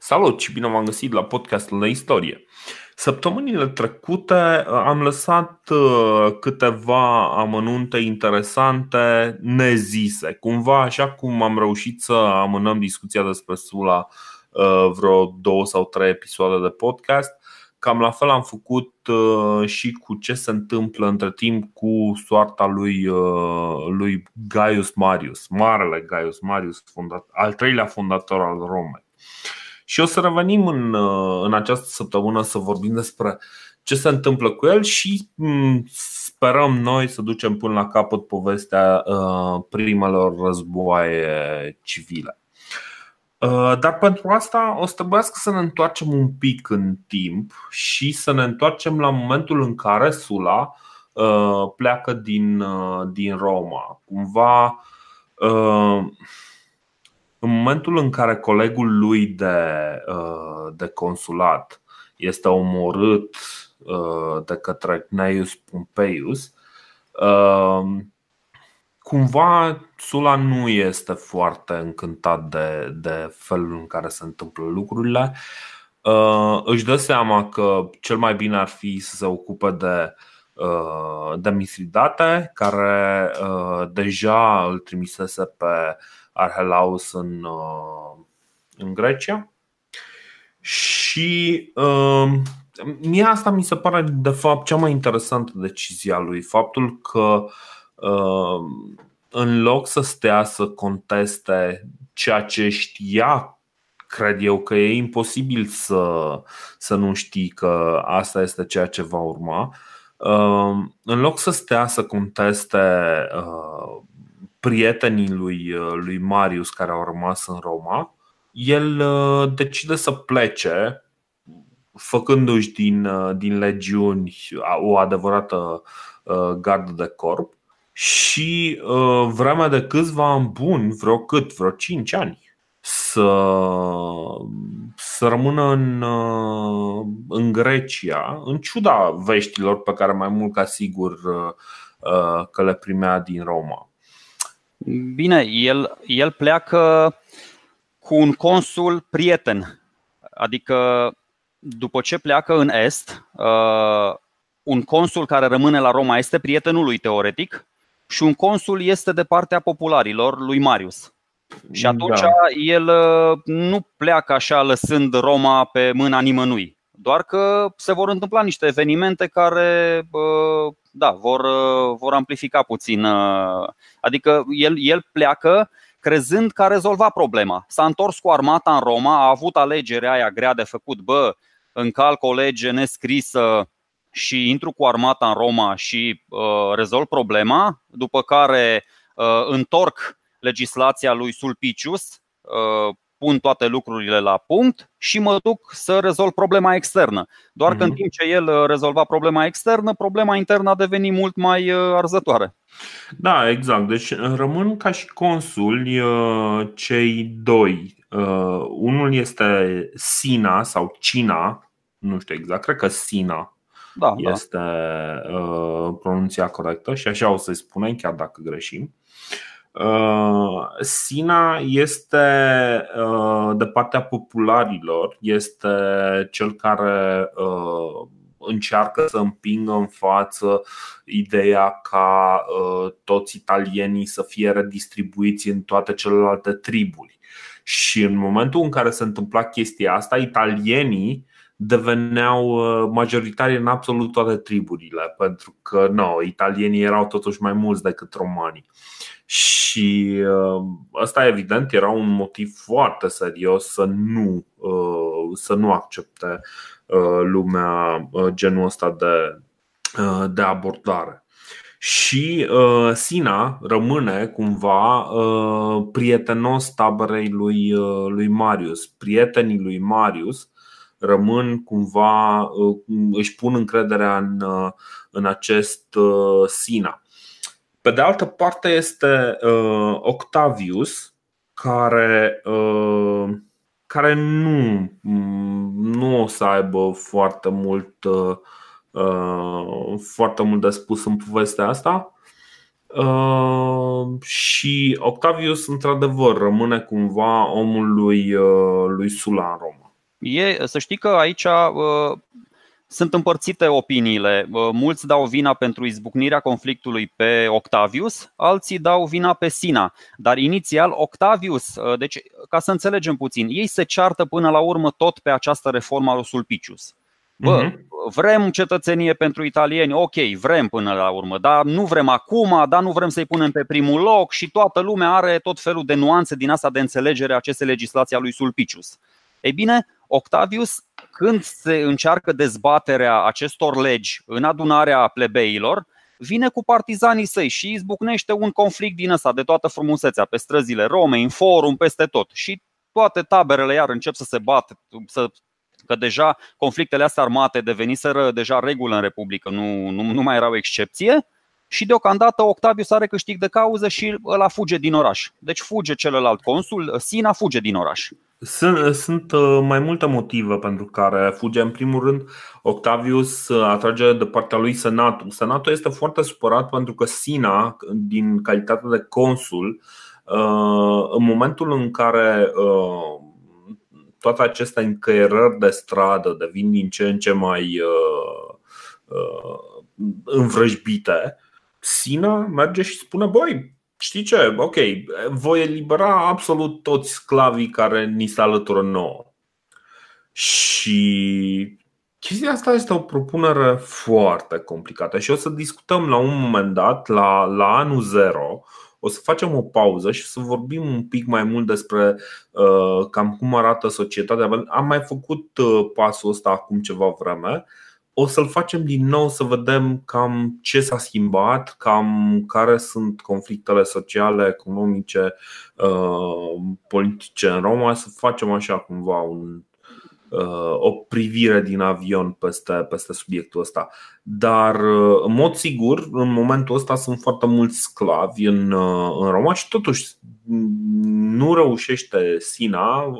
Salut și bine v-am găsit la podcastul de istorie. Săptămânile trecute uh, am lăsat uh, câteva amănunte interesante nezise. Cumva, așa cum am reușit să amânăm discuția despre Sula uh, vreo două sau trei episoade de podcast, cam la fel am făcut și cu ce se întâmplă între timp cu soarta lui, lui Gaius Marius, marele Gaius Marius, al treilea fondator al Romei. Și o să revenim în, uh, în această săptămână să vorbim despre ce se întâmplă cu el și mm, sperăm noi să ducem până la capăt povestea uh, primelor războaie civile. Uh, dar pentru asta o să trebuiască să ne întoarcem un pic în timp și să ne întoarcem la momentul în care Sula pleacă din, din Roma. Cumva în momentul în care colegul lui de, uh, de consulat este omorât uh, de către Gnaeus Pompeius, uh, cumva Sula nu este foarte încântat de, de felul în care se întâmplă lucrurile. Își dă seama că cel mai bine ar fi să se ocupe de de Mithridate, care deja îl trimisese pe Arhelaus în, uh, în Grecia. Și uh, mie asta mi se pare de fapt cea mai interesantă decizie a lui, faptul că uh, în loc să stea să conteste ceea ce știa, cred eu că e imposibil să, să nu știi că asta este ceea ce va urma. Uh, în loc să stea să conteste uh, prietenii lui, uh, lui Marius care au rămas în Roma, el uh, decide să plece, făcându-și din, uh, din legiuni o adevărată gardă de corp și vremea de câțiva ani buni, vreo cât, vreo 5 ani, să, să rămână în, în Grecia, în ciuda veștilor pe care mai mult ca sigur că le primea din Roma. Bine, el, el pleacă cu un consul prieten. Adică, după ce pleacă în Est, uh, un consul care rămâne la Roma este prietenul lui teoretic și un consul este de partea popularilor lui Marius. Și atunci da. el uh, nu pleacă așa lăsând Roma pe mâna nimănui. Doar că se vor întâmpla niște evenimente care uh, da, vor, uh, vor amplifica puțin. Uh, adică el, el pleacă crezând că a rezolvat problema. S-a întors cu armata în Roma, a avut alegerea aia grea de făcut, bă, încalc o lege nescrisă și intru cu armata în Roma și uh, rezolv problema, după care uh, întorc legislația lui Sulpicius, uh, pun toate lucrurile la punct și mă duc să rezolv problema externă. Doar că în mhm. timp ce el uh, rezolva problema externă, problema internă a devenit mult mai uh, arzătoare. Da, exact. Deci uh, rămân ca și consuli cei doi. Unul este Sina sau Cina, nu știu exact, cred că Sina da, da. este da. pronunția corectă și așa o să-i spunem, chiar dacă greșim. Uh, Sina este uh, de partea popularilor, este cel care uh, încearcă să împingă în față ideea ca toți italienii să fie redistribuiți în toate celelalte triburi. Și în momentul în care se întâmpla chestia asta, italienii deveneau majoritari în absolut toate triburile, pentru că no, italienii erau totuși mai mulți decât romanii. Și asta uh, evident era un motiv foarte serios să nu, uh, să nu accepte uh, lumea genul ăsta de, de abordare. Și uh, Sina rămâne cumva uh, prietenos taberei lui, uh, lui Marius. Prietenii lui Marius rămân cumva, uh, își pun încrederea în, uh, în acest uh, Sina. Pe de altă parte este uh, Octavius, care, uh, care nu, nu o să aibă foarte mult, uh, foarte mult de spus în povestea asta. Uh, și Octavius, într-adevăr, rămâne cumva omul lui, uh, lui Sula în Roma. E, să știi că aici uh, sunt împărțite opiniile. Uh, mulți dau vina pentru izbucnirea conflictului pe Octavius, alții dau vina pe Sina. Dar inițial Octavius, uh, deci ca să înțelegem puțin, ei se ceartă până la urmă tot pe această reformă a lui Sulpicius. Bă, uh-huh. vrem cetățenie pentru italieni, ok, vrem până la urmă, dar nu vrem acum, dar nu vrem să-i punem pe primul loc și toată lumea are tot felul de nuanțe din asta de înțelegere a acestei legislații a lui Sulpicius. Ei bine, Octavius, când se încearcă dezbaterea acestor legi în adunarea plebeilor, vine cu partizanii săi și izbucnește un conflict din ăsta de toată frumusețea pe străzile Romei, în forum, peste tot. Și toate taberele iar încep să se bată, să că deja conflictele astea armate deveniseră deja regulă în Republică, nu, nu, nu mai erau excepție și deocamdată Octavius are câștig de cauză și ăla fuge din oraș. Deci fuge celălalt consul, Sina fuge din oraș. Sunt, sunt uh, mai multe motive pentru care fuge. În primul rând, Octavius uh, atrage de partea lui Senatul. Senatul este foarte supărat pentru că Sina, din calitate de consul, uh, în momentul în care toate aceste încăierări de stradă devin din ce în ce mai învrăjbite, Sina merge și spune: Băi, știi ce? Ok, voi elibera absolut toți sclavii care ni se alătură nouă. Și chestia asta este o propunere foarte complicată și o să discutăm la un moment dat, la, la anul zero, o să facem o pauză și să vorbim un pic mai mult despre uh, cam cum arată societatea. Am mai făcut uh, pasul ăsta acum ceva vreme o să-l facem din nou să vedem cam ce s-a schimbat, cam care sunt conflictele sociale, economice, uh, politice în Roma, să facem așa cumva un, uh, o privire din avion peste, peste subiectul ăsta. Dar, uh, în mod sigur, în momentul ăsta sunt foarte mulți sclavi în, în Roma și totuși nu reușește Sina,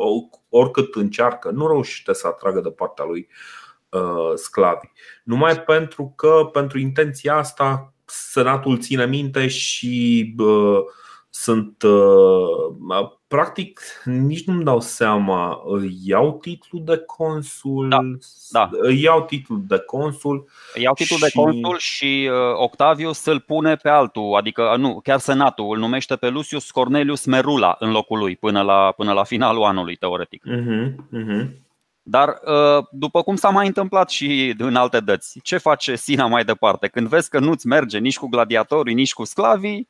oricât încearcă, nu reușește să atragă de partea lui uh, Uh, sclavi. Numai pentru că pentru intenția asta Senatul ține minte și uh, sunt uh, practic nici nu-mi dau seama iau titlul de consul da, da. iau titlul de consul iau titlul și... de consul și uh, Octavius îl pune pe altul adică nu, chiar senatul îl numește pe Lucius Cornelius Merula în locul lui până la, până la finalul anului teoretic uh-huh, uh-huh. Dar, uh, după cum s-a mai întâmplat și în alte dăți, ce face Sina mai departe? Când vezi că nu-ți merge nici cu gladiatorii, nici cu sclavii,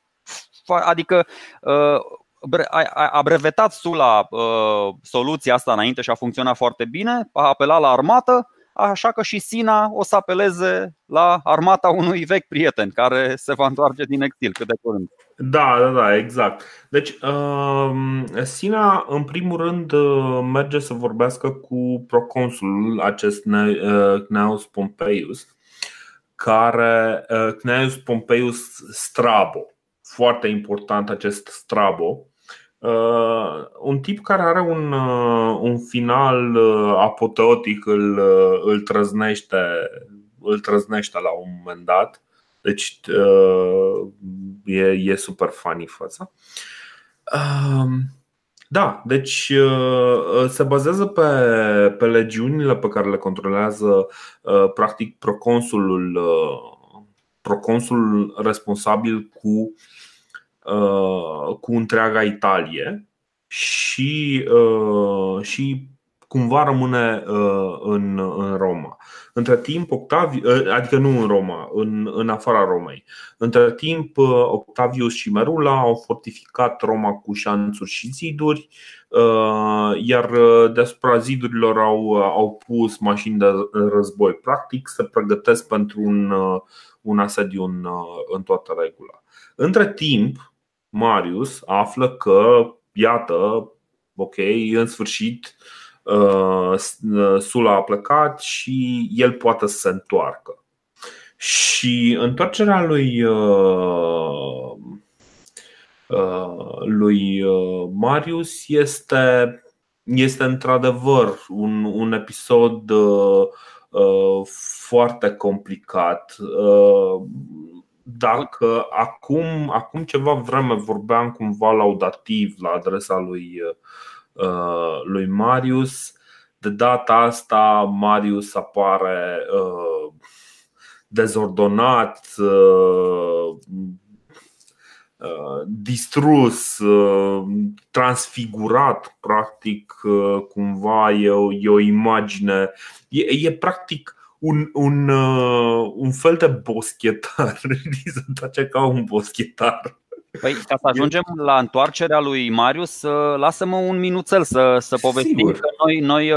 adică uh, a brevetat Sula uh, soluția asta înainte și a funcționat foarte bine, a apelat la armată, așa că și Sina o să apeleze la armata unui vechi prieten care se va întoarce din exil cât de curând. Da, da, da, exact. Deci, uh, Sina, în primul rând, uh, merge să vorbească cu proconsulul acest uh, Cneus Pompeius, care uh, Cneus Pompeius Strabo, foarte important acest Strabo, Uh, un tip care are un, uh, un final uh, apoteotic îl, uh, îl, trăznește, îl trăznește la un moment dat. Deci uh, e, e super funny fața. Uh, da, deci uh, se bazează pe, pe legiunile pe care le controlează uh, practic proconsulul, uh, proconsul responsabil cu Uh, cu întreaga Italie și, uh, și cumva rămâne uh, în, în Roma. Între timp, Octavius, adică nu în Roma, în, în afara Romei. Între timp, Octavius și Merula au fortificat Roma cu șanțuri și ziduri, iar deasupra zidurilor au, au pus mașini de război. Practic, se pregătesc pentru un, un asediu în, în toată regula. Între timp, Marius află că, iată, ok, în sfârșit uh, Sula a plecat și el poate să se întoarcă. Și întoarcerea lui uh, uh, lui Marius este, este într-adevăr un, un episod foarte complicat dacă acum, acum ceva vreme vorbeam cumva laudativ la adresa lui, uh, lui Marius, De data asta Marius apare uh, dezordonat, uh, uh, distrus, uh, transfigurat, practic, uh, cumva e o, e o imagine. E, e practic un, un, uh, un fel de boschetar, se face ca un boschetar. Păi, ca să ajungem la întoarcerea lui Marius, lasă-mă un minuțel să, să povestim Sigur. că noi, noi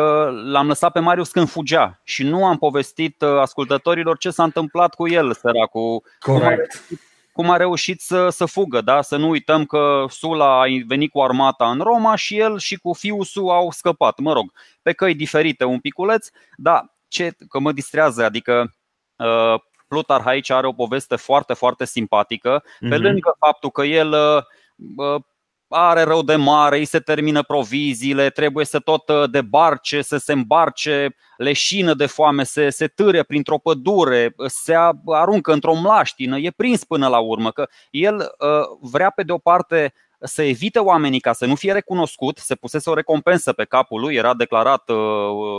l-am lăsat pe Marius când fugea și nu am povestit ascultătorilor ce s-a întâmplat cu el, săracul. Corect. Cum a reușit să, să fugă, da? Să nu uităm că Sula a venit cu armata în Roma și el și cu fiul Su au scăpat, mă rog, pe căi diferite un piculeț, dar ce, că mă distrează, adică uh, Plutarh aici are o poveste foarte, foarte simpatică, mm-hmm. pe mhm. lângă faptul că el uh, are rău de mare, îi se termină proviziile, trebuie să tot uh, debarce, să se îmbarce, leșină de foame, se, se târe printr-o pădure, se aruncă într-o mlaștină, e prins până la urmă. Că el uh, vrea pe de o parte să evite oamenii ca să nu fie recunoscut, se pusese o recompensă pe capul lui, era declarat uh,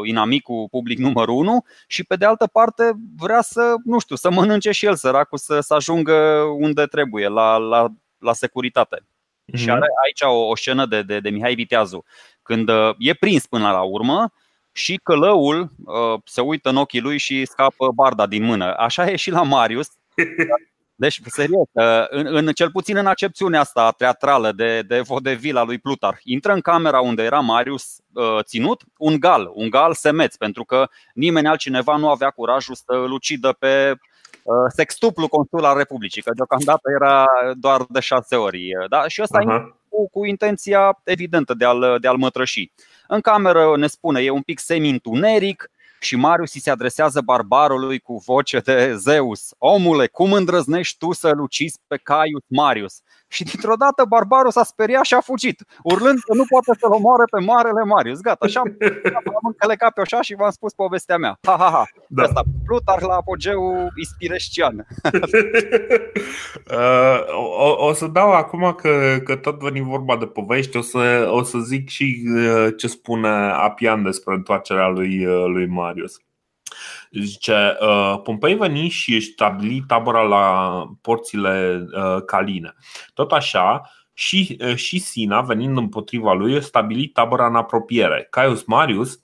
inamicul public numărul 1 și pe de altă parte vrea să, nu știu, să mănânce și el săracul, să, să ajungă unde trebuie, la, la, la securitate. Mm-hmm. Și are aici o, o scenă de, de, de Mihai Viteazu, când uh, e prins până la urmă și călăul uh, se uită în ochii lui și scapă barda din mână. Așa e și la Marius. Deci, serios, în, în, cel puțin în accepțiunea asta teatrală de, de vodevila lui Plutar, intră în camera unde era Marius uh, ținut un gal, un gal semeț, pentru că nimeni altcineva nu avea curajul să îl ucidă pe uh, sextuplu consul al Republicii, că deocamdată era doar de șase ori. Da? Și ăsta uh-huh. cu, cu intenția evidentă de a-l, de a-l mătrăși. În cameră ne spune, e un pic semi-întuneric, și Marius îi se adresează barbarului cu voce de Zeus Omule, cum îndrăznești tu să-l ucizi pe Caius Marius? Și dintr-o dată barbarul s-a speriat și a fugit, urlând că nu poate să-l omoare pe marele Marius. Gata, așa am încălecat pe așa și v-am spus povestea mea. Ha, ha, ha. Da. Asta, Plutar la apogeu ispireștian. uh, o, o să dau acum că, că tot venim vorba de povești, o să, o să zic și uh, ce spune Apian despre întoarcerea lui, uh, lui Marius. Zice, uh, Pompei veni și își stabili tabăra la porțile uh, Caline. Tot așa, și, uh, și Sina, venind împotriva lui, a stabilit tabăra în apropiere. Caius Marius,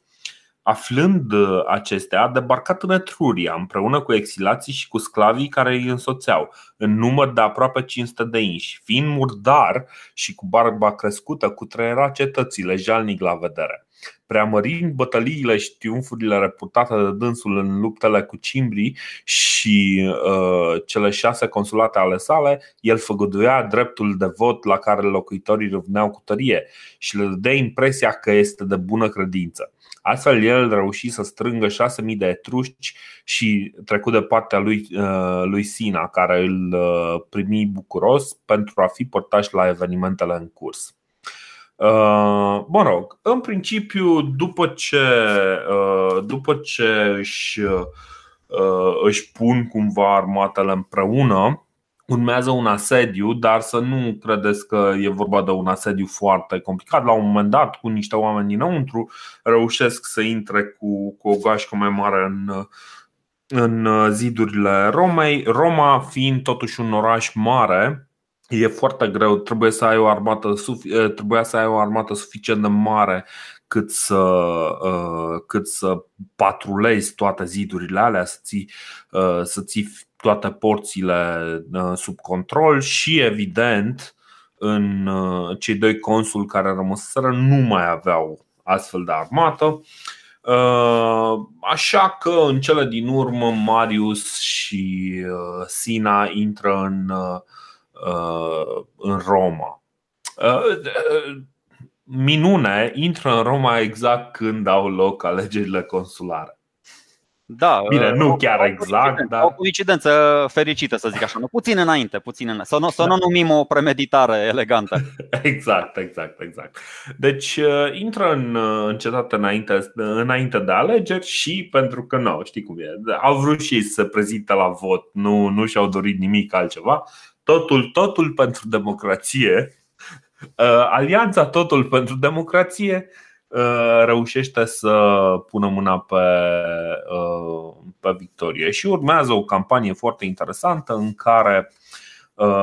aflând acestea, a debarcat în Etruria împreună cu exilații și cu sclavii care îi însoțeau, în număr de aproape 500 de inși. Fiind murdar și cu barba crescută, cutreiera cetățile jalnic la vedere preamărind bătăliile și triumfurile reputate de dânsul în luptele cu cimbrii și uh, cele șase consulate ale sale, el făgăduia dreptul de vot la care locuitorii râvneau cu tărie și le dădea impresia că este de bună credință. Astfel, el reuși să strângă 6.000 de etruști și trecut de partea lui, uh, lui Sina, care îl uh, primi bucuros pentru a fi părtaș la evenimentele în curs. Uh, mă rog, în principiu, după ce, uh, după ce își, uh, își pun cumva armatele împreună, urmează un asediu, dar să nu credeți că e vorba de un asediu foarte complicat. La un moment dat, cu niște oameni dinăuntru, reușesc să intre cu, cu o gașcă mai mare în, în zidurile Romei. Roma fiind totuși un oraș mare, e foarte greu, trebuie să ai o armată, trebuia să ai o armată suficient de mare cât să, cât să patrulezi toate zidurile alea, să ții, să ții toate porțile sub control și evident în cei doi consuli care rămăseră nu mai aveau astfel de armată. Așa că în cele din urmă Marius și Sina intră în Uh, în Roma. Uh, uh, minune, intră în Roma exact când au loc alegerile consulare. Da, Bine, nu o, chiar o exact, dar. O coincidență fericită, să zic așa. Puțin înainte, puțin înainte. Să nu, să nu da. numim o premeditare elegantă. Exact, exact, exact. Deci intră în, în cetate înainte, înainte de alegeri și pentru că nu, știi cum e, au vrut și să prezinte la vot, nu, nu și-au dorit nimic altceva totul, totul pentru democrație, uh, Alianța Totul pentru Democrație reușește să pună mâna pe, pe victorie. Și urmează o campanie foarte interesantă în care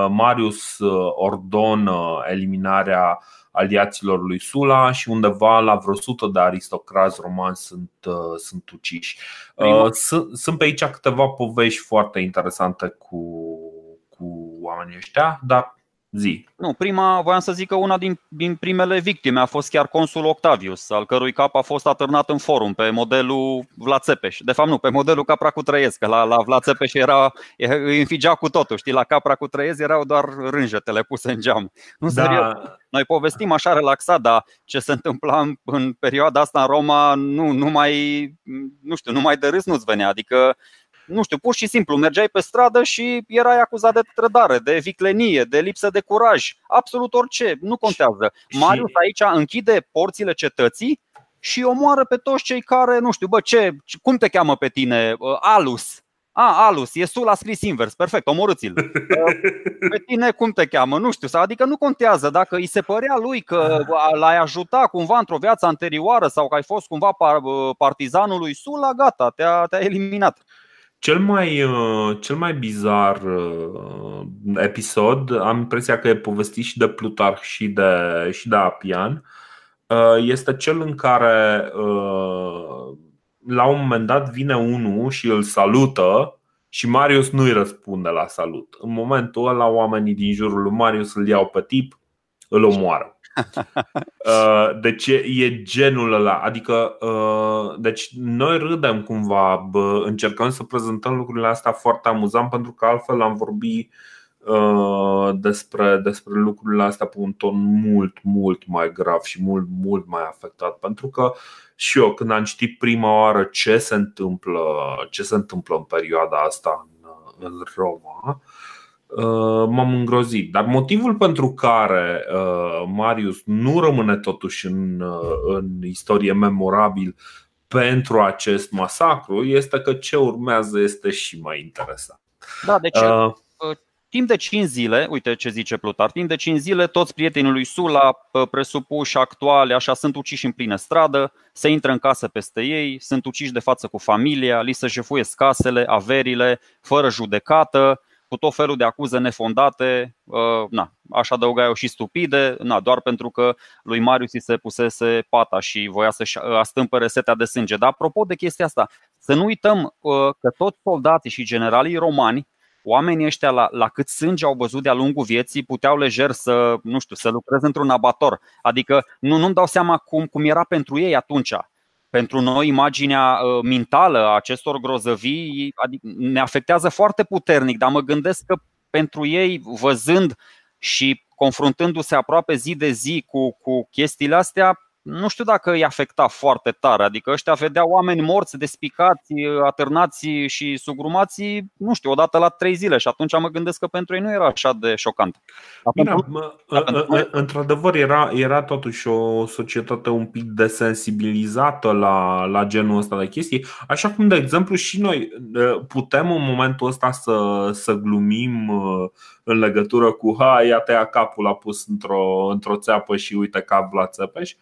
Marius ordonă eliminarea aliaților lui Sula și undeva la vreo 100 de aristocrați romani sunt, uh, sunt uciși. Uh, sunt, sunt pe aici câteva povești foarte interesante cu, cu oamenii ăștia, dar Zi. Nu, prima, voiam să zic că una din, din primele victime a fost chiar consul Octavius, al cărui cap a fost atârnat în forum pe modelul Vlad Țepeș. De fapt nu, pe modelul Capra cu Trăiesc, că la, la Vlad Țepeș era, îi înfigea cu totul, știi, la Capra cu Trăiesc erau doar rânjetele puse în geam. Nu da. serios. Noi povestim așa relaxat, dar ce se întâmpla în, în perioada asta în Roma nu, nu mai, nu știu, nu mai de râs nu-ți venea. Adică nu știu, pur și simplu mergeai pe stradă și erai acuzat de trădare, de viclenie, de lipsă de curaj, absolut orice, nu contează. Marius aici închide porțile cetății și omoară pe toți cei care, nu știu, bă, ce, cum te cheamă pe tine? Alus. A, Alus, e Sul a scris invers, perfect, omorâți-l. Pe tine cum te cheamă? Nu știu, adică nu contează dacă îi se părea lui că l-ai ajutat cumva într-o viață anterioară sau că ai fost cumva partizanul lui Sula, gata, te-a, te-a eliminat. Cel mai, uh, cel mai bizar uh, episod, am impresia că e povestit și de Plutarh și de, și de Apian, uh, este cel în care la un moment dat vine unul și îl salută și Marius nu-i răspunde la salut. În momentul ăla oamenii din jurul lui Marius îl iau pe tip, îl omoară. Uh, deci e, e genul ăla. Adică, uh, deci noi râdem cumva, bă, încercăm să prezentăm lucrurile astea foarte amuzant pentru că altfel am vorbit uh, despre, despre lucrurile astea pe un ton mult, mult mai grav și mult, mult mai afectat. Pentru că și eu când am citit prima oară ce se întâmplă, ce se întâmplă în perioada asta în, în Roma, Uh, m-am îngrozit. Dar motivul pentru care uh, Marius nu rămâne totuși în, uh, în istorie memorabil pentru acest masacru este că ce urmează este și mai interesant. Da, deci uh, timp de 5 zile, uite ce zice Plutar, timp de 5 zile toți prietenii lui Sula, presupuși actuale, așa sunt uciși în plină stradă, se intră în casă peste ei, sunt uciși de față cu familia, li se jefuiesc casele, averile, fără judecată, cu tot felul de acuze nefondate, uh, na, aș adăuga eu și stupide, na, doar pentru că lui Marius îi se pusese pata și voia să-și uh, astâmpere setea de sânge. Dar apropo de chestia asta, să nu uităm uh, că toți soldații și generalii romani oamenii ăștia la, la cât sânge au văzut de-a lungul vieții puteau lejer să, nu știu, să lucreze într-un abator. Adică nu, nu-mi dau seama cum, cum era pentru ei atunci pentru noi imaginea uh, mentală a acestor grozăvii adică ne afectează foarte puternic, dar mă gândesc că pentru ei, văzând și confruntându-se aproape zi de zi cu, cu chestiile astea, nu știu dacă îi afecta foarte tare. Adică ăștia vedeau oameni morți, despicați, atârnați și sugrumați, nu știu, odată la trei zile și atunci mă gândesc că pentru ei nu era așa de șocant. Bine, într-adevăr era, era totuși o societate un pic desensibilizată la, la genul ăsta de chestii, așa cum de exemplu și noi putem în momentul ăsta să, să glumim în legătură cu ha, ia tăia capul a pus într-o, într-o țeapă și uite cap la țepeș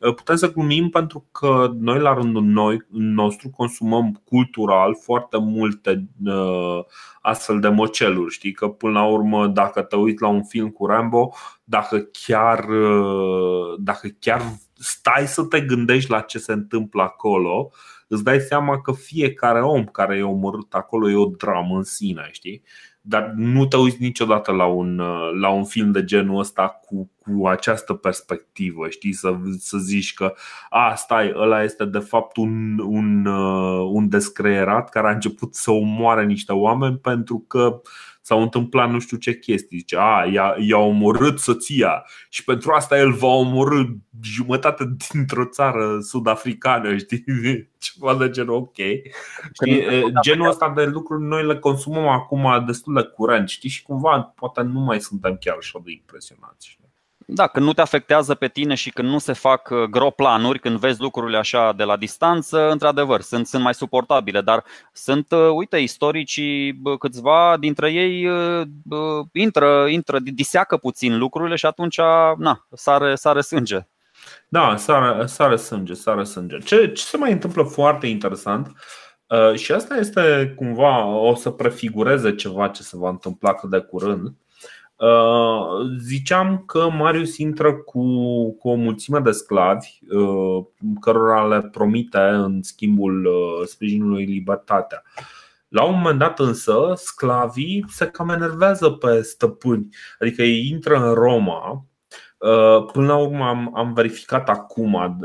putem să glumim pentru că noi la rândul noi, nostru consumăm cultural foarte multe uh, astfel de moceluri. Știi că până la urmă dacă te uiți la un film cu Rambo, dacă chiar, uh, dacă chiar stai să te gândești la ce se întâmplă acolo, îți dai seama că fiecare om care e omorât acolo e o dramă în sine, știi? Dar nu te uiți niciodată la un, la un film de genul ăsta cu, cu această perspectivă, știi, să, să zici că a, stai, ăla este de fapt un, un, un descreierat care a început să omoare niște oameni pentru că s-au întâmplat nu știu ce chestii. Zice, a, i-a, i-a omorât soția și pentru asta el va omorâ jumătate dintr-o țară sud-africană, știi? Ceva de genul ok. Știi? Genul ăsta de lucruri noi le consumăm acum destul de curent, știi? Și cumva poate nu mai suntem chiar așa de impresionați. Știi? Da, când nu te afectează pe tine și când nu se fac uh, gro planuri, când vezi lucrurile așa de la distanță, într-adevăr, sunt, sunt mai suportabile, dar sunt, uh, uite, istoricii, câțiva dintre ei uh, intră, intră, diseacă puțin lucrurile și atunci, na, sare, sare sânge. Da, sare, sare sânge, sare sânge. Ce, ce se mai întâmplă foarte interesant uh, și asta este cumva, o să prefigureze ceva ce se va întâmpla cât de curând. Uh, ziceam că Marius intră cu, cu o mulțime de sclavi uh, cărora le promite în schimbul uh, sprijinului libertatea. La un moment dat însă, sclavii se cam enervează pe stăpâni, adică ei intră în Roma. Până la urmă am, am verificat acum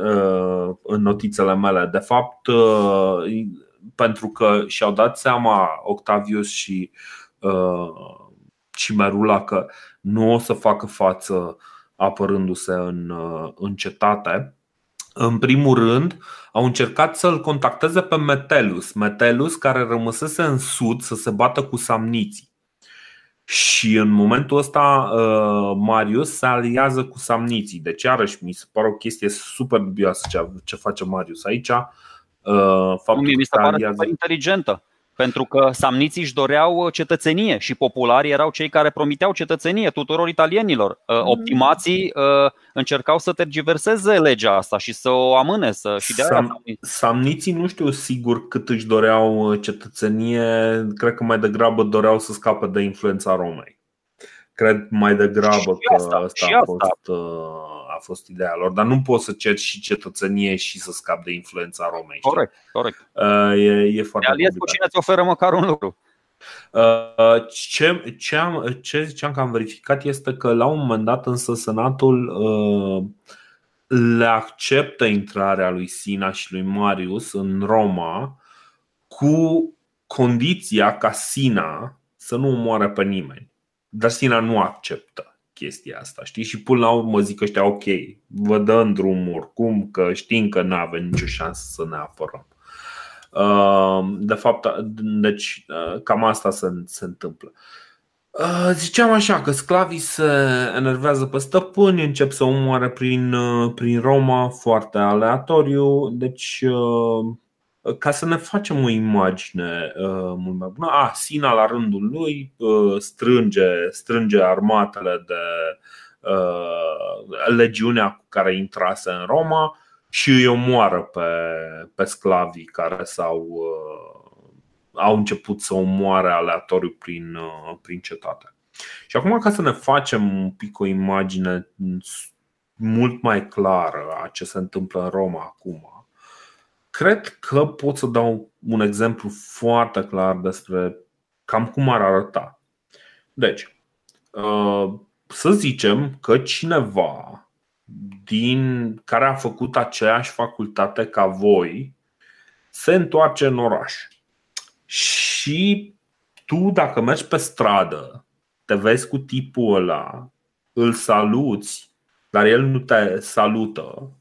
în notițele mele. De fapt, pentru că și-au dat seama Octavius și Cimerula că nu o să facă față apărându-se în, în cetate. În primul rând, au încercat să-l contacteze pe Metelus, Metelus care rămăsese în sud să se bată cu samniții. Și în momentul ăsta uh, Marius se aliază cu samniții. Deci, iarăși, mi se pare o chestie super dubioasă ce face Marius aici. Uh, faptul mi se pare aliază... super inteligentă. Pentru că samniții își doreau uh, cetățenie și popularii erau cei care promiteau cetățenie tuturor italienilor. Uh, mm. Optimații uh, încercau să tergiverseze legea asta și să o amâne. Să, și de Sam, samniții nu știu sigur cât își doreau cetățenie, cred că mai degrabă doreau să scape de influența Romei. Cred mai degrabă și că asta, asta a fost a fost ideea lor, dar nu poți să ceri și cetățenie și să scapi de influența Romei. Corect, corect. Uh, e, e foarte Aliez cu cine îți oferă măcar un lucru. Uh, ce, ce, am, ce ziceam că am verificat este că la un moment dat însă Senatul uh, le acceptă intrarea lui Sina și lui Marius în Roma cu condiția ca Sina să nu omoare pe nimeni. Dar Sina nu acceptă chestia asta, știi? Și până la urmă zic ăștia, ok, vă dăm drumul oricum, că știm că nu avem nicio șansă să ne apărăm. Uh, de fapt, deci uh, cam asta se, se întâmplă. Uh, ziceam așa că sclavii se enervează pe stăpâni, încep să omoare prin, prin Roma foarte aleatoriu, deci ca să ne facem o imagine uh, mult mai bună. Ah, Sina la rândul lui uh, strânge, strânge armatele de uh, legiunea cu care intrase în Roma și îi omoară pe, pe sclavii care s-au, uh, au început să omoare aleatoriu prin, uh, prin cetate. Și acum, ca să ne facem un pic o imagine mult mai clară a ce se întâmplă în Roma acum, Cred că pot să dau un exemplu foarte clar despre cam cum ar arăta. Deci, uh, să zicem că cineva din care a făcut aceeași facultate ca voi se întoarce în oraș. Și tu, dacă mergi pe stradă, te vezi cu tipul ăla, îl saluți, dar el nu te salută,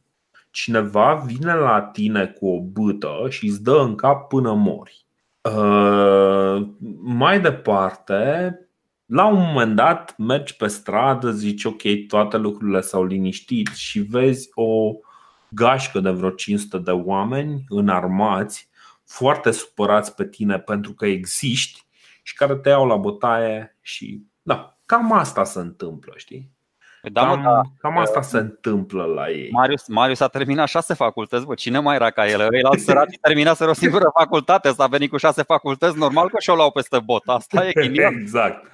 cineva vine la tine cu o bâtă și îți dă în cap până mori. Uh, mai departe, la un moment dat mergi pe stradă, zici ok, toate lucrurile s-au liniștit și vezi o gașcă de vreo 500 de oameni înarmați, foarte supărați pe tine pentru că existi și care te iau la bătaie și da, cam asta se întâmplă, știi? Păi da, cam, da, cam asta se întâmplă la ei. Marius, Marius a terminat șase facultăți, bă, cine mai era ca el? El alți săraci terminaseră o singură facultate, s-a venit cu șase facultăți, normal că și-o luau peste bot. Asta e ghinion. Exact.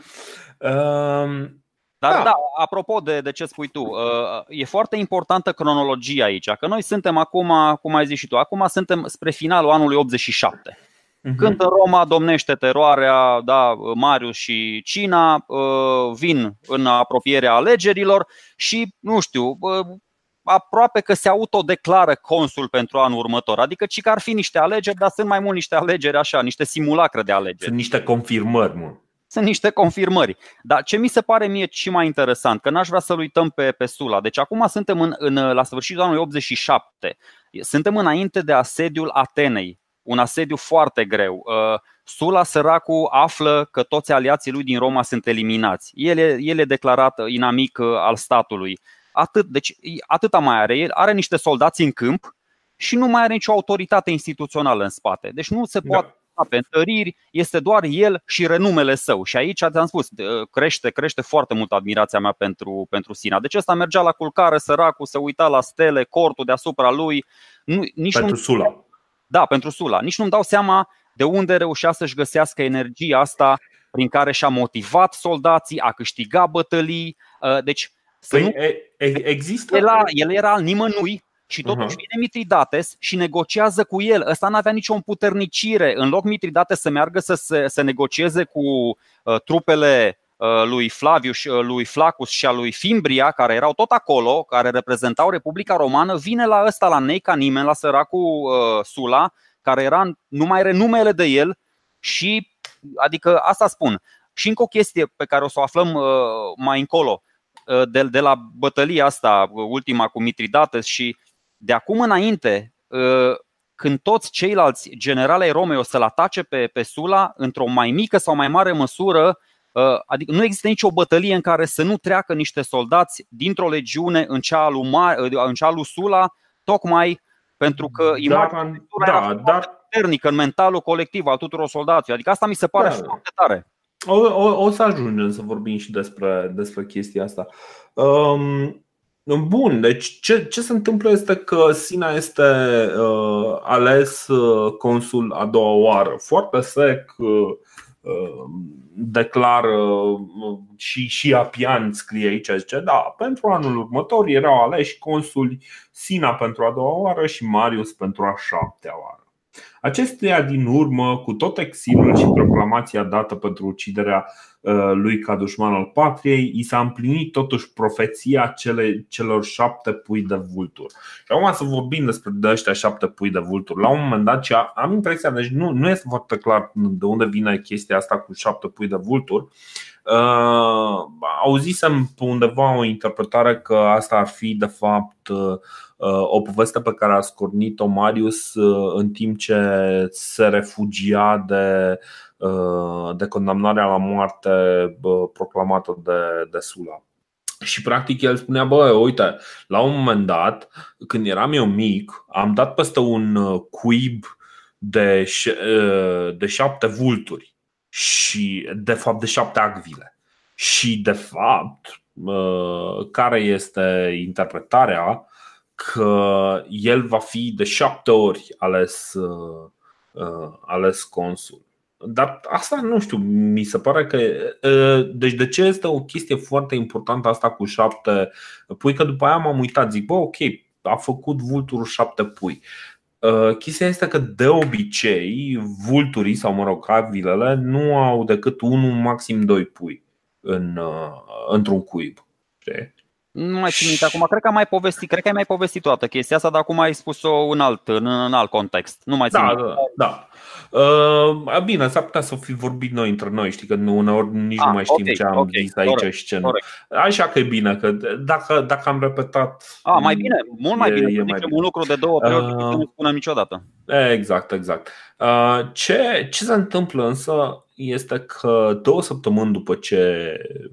Um, dar da. da, apropo de, de ce spui tu, uh, e foarte importantă cronologia aici, că noi suntem acum, cum ai zis și tu, acum suntem spre finalul anului 87. Uh-huh. Când în Roma domnește teroarea, da, Marius și Cina uh, vin în apropierea alegerilor și, nu știu, uh, aproape că se autodeclară consul pentru anul următor. Adică ci că ar fi niște alegeri, dar sunt mai mult niște alegeri așa, niște simulacre de alegeri. Sunt niște confirmări, mă. Sunt niște confirmări. Dar ce mi se pare mie și mai interesant, că n-aș vrea să-l uităm pe, pe Sula. Deci acum suntem în, în, la sfârșitul anului 87. Suntem înainte de asediul Atenei un asediu foarte greu. Uh, Sula săracu află că toți aliații lui din Roma sunt eliminați. El e, el e declarat inamic uh, al statului. Atât, deci atâta mai are. El are niște soldați în câmp și nu mai are nicio autoritate instituțională în spate. Deci nu se da. poate pe întăriri, este doar el și renumele său. Și aici ți-am spus, crește, crește foarte mult admirația mea pentru, pentru Sina. Deci ăsta mergea la culcare, săracul, se uita la stele, cortul deasupra lui. Nu, nici pentru nu, Sula. Da, pentru Sula. Nici nu-mi dau seama de unde reușea să-și găsească energia asta prin care și-a motivat soldații, a câștigat bătălii. Uh, deci, păi, nu... există. El era, el era al nimănui și totuși uh-huh. vine Mitridates și negociază cu el. Ăsta nu avea nicio împuternicire. În loc Mitridates să meargă să, se, să negocieze cu uh, trupele uh, lui Flavius, uh, lui Flacus și a lui Fimbria, care erau tot acolo, care reprezentau Republica Romană, vine la ăsta, la Neica nimeni, la săracul uh, Sula, care era numai renumele de el și Adică asta spun. Și încă o chestie pe care o să o aflăm uh, mai încolo, uh, de, de la bătălia asta, uh, ultima cu Mitridates și de acum înainte, când toți ceilalți generali ai Romei o să-l atace pe, pe Sula, într-o mai mică sau mai mare măsură, adică nu există nicio bătălie în care să nu treacă niște soldați dintr-o legiune în cea lui, în cea lui Sula, tocmai pentru că imaginea da, dar, puternică în mentalul colectiv al tuturor soldaților. Adică asta mi se pare da. foarte tare. O, o, o să ajungem să vorbim și despre, despre chestia asta. Um, Bun, deci ce, ce se întâmplă este că Sina este uh, ales uh, consul a doua oară. Foarte sec uh, uh, declară uh, și, și Apian scrie aici, zice, da, pentru anul următor erau aleși consuli Sina pentru a doua oară și Marius pentru a șaptea oară. Acestuia din urmă, cu tot exilul și proclamația dată pentru uciderea uh, lui ca dușman al patriei, i s-a împlinit totuși profeția cele, celor șapte pui de vulturi. Și acum să vorbim despre de ăștia șapte pui de vulturi. La un moment dat, și am impresia, deci nu, nu este foarte clar de unde vine chestia asta cu șapte pui de vulturi. Uh, auzisem pe undeva o interpretare că asta ar fi de fapt uh, o poveste pe care a scornit-o Marius uh, în timp ce se refugia de, uh, de condamnarea la moarte proclamată de, de Sula. Și practic el spunea, bă, uite, la un moment dat, când eram eu mic, am dat peste un uh, cuib de, de șapte vulturi și de fapt de șapte acvile. Și de fapt, care este interpretarea? Că el va fi de șapte ori ales, uh, uh, ales consul. Dar asta nu știu, mi se pare că. Uh, deci, de ce este o chestie foarte importantă asta cu șapte pui? Că după aia m-am uitat, zic, bă, ok, a făcut vulturul șapte pui. Chestia este că de obicei vulturii sau mă rog cavilele nu au decât unul, maxim doi pui în, într-un cuib. Nu mai țin minte acum, cred că am mai povestit, cred că ai mai povestit toată chestia asta, dar acum ai spus-o în alt, în, în alt context. Nu mai țin da, minte. Da, da. Uh, bine, s-ar putea să fi vorbit noi între noi, știi că nu, uneori nici ah, nu mai știm okay, ce am okay, zis aici corect, și ce nu. Așa că e bine, că dacă, dacă am repetat. Ah, mai bine, mult mai e, bine. E să mai bine. un lucru de două ori, uh, nu spunem niciodată. Exact, exact. Uh, ce, ce se întâmplă însă este că două săptămâni după ce,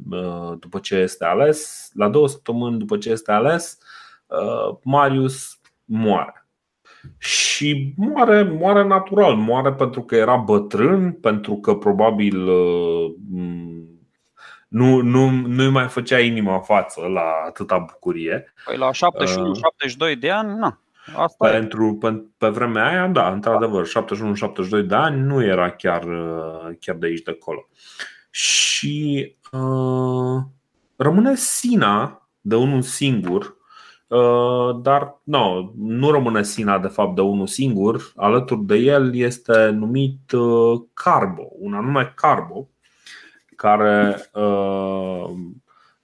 uh, după ce este ales, la două săptămâni după ce este ales, uh, Marius moare. Și moare, moare natural, moare pentru că era bătrân, pentru că probabil uh, nu, nu, nu mai făcea inima față la atâta bucurie. Păi la 71-72 de ani, nu. Asta Pentru, pe, pe vremea aia, da, într-adevăr, 71-72 de ani nu era chiar, chiar de aici de acolo. Și uh, rămâne Sina de unul singur, uh, dar no, nu rămâne Sina de fapt de unul singur, alături de el este numit uh, Carbo, un anume Carbo, care uh,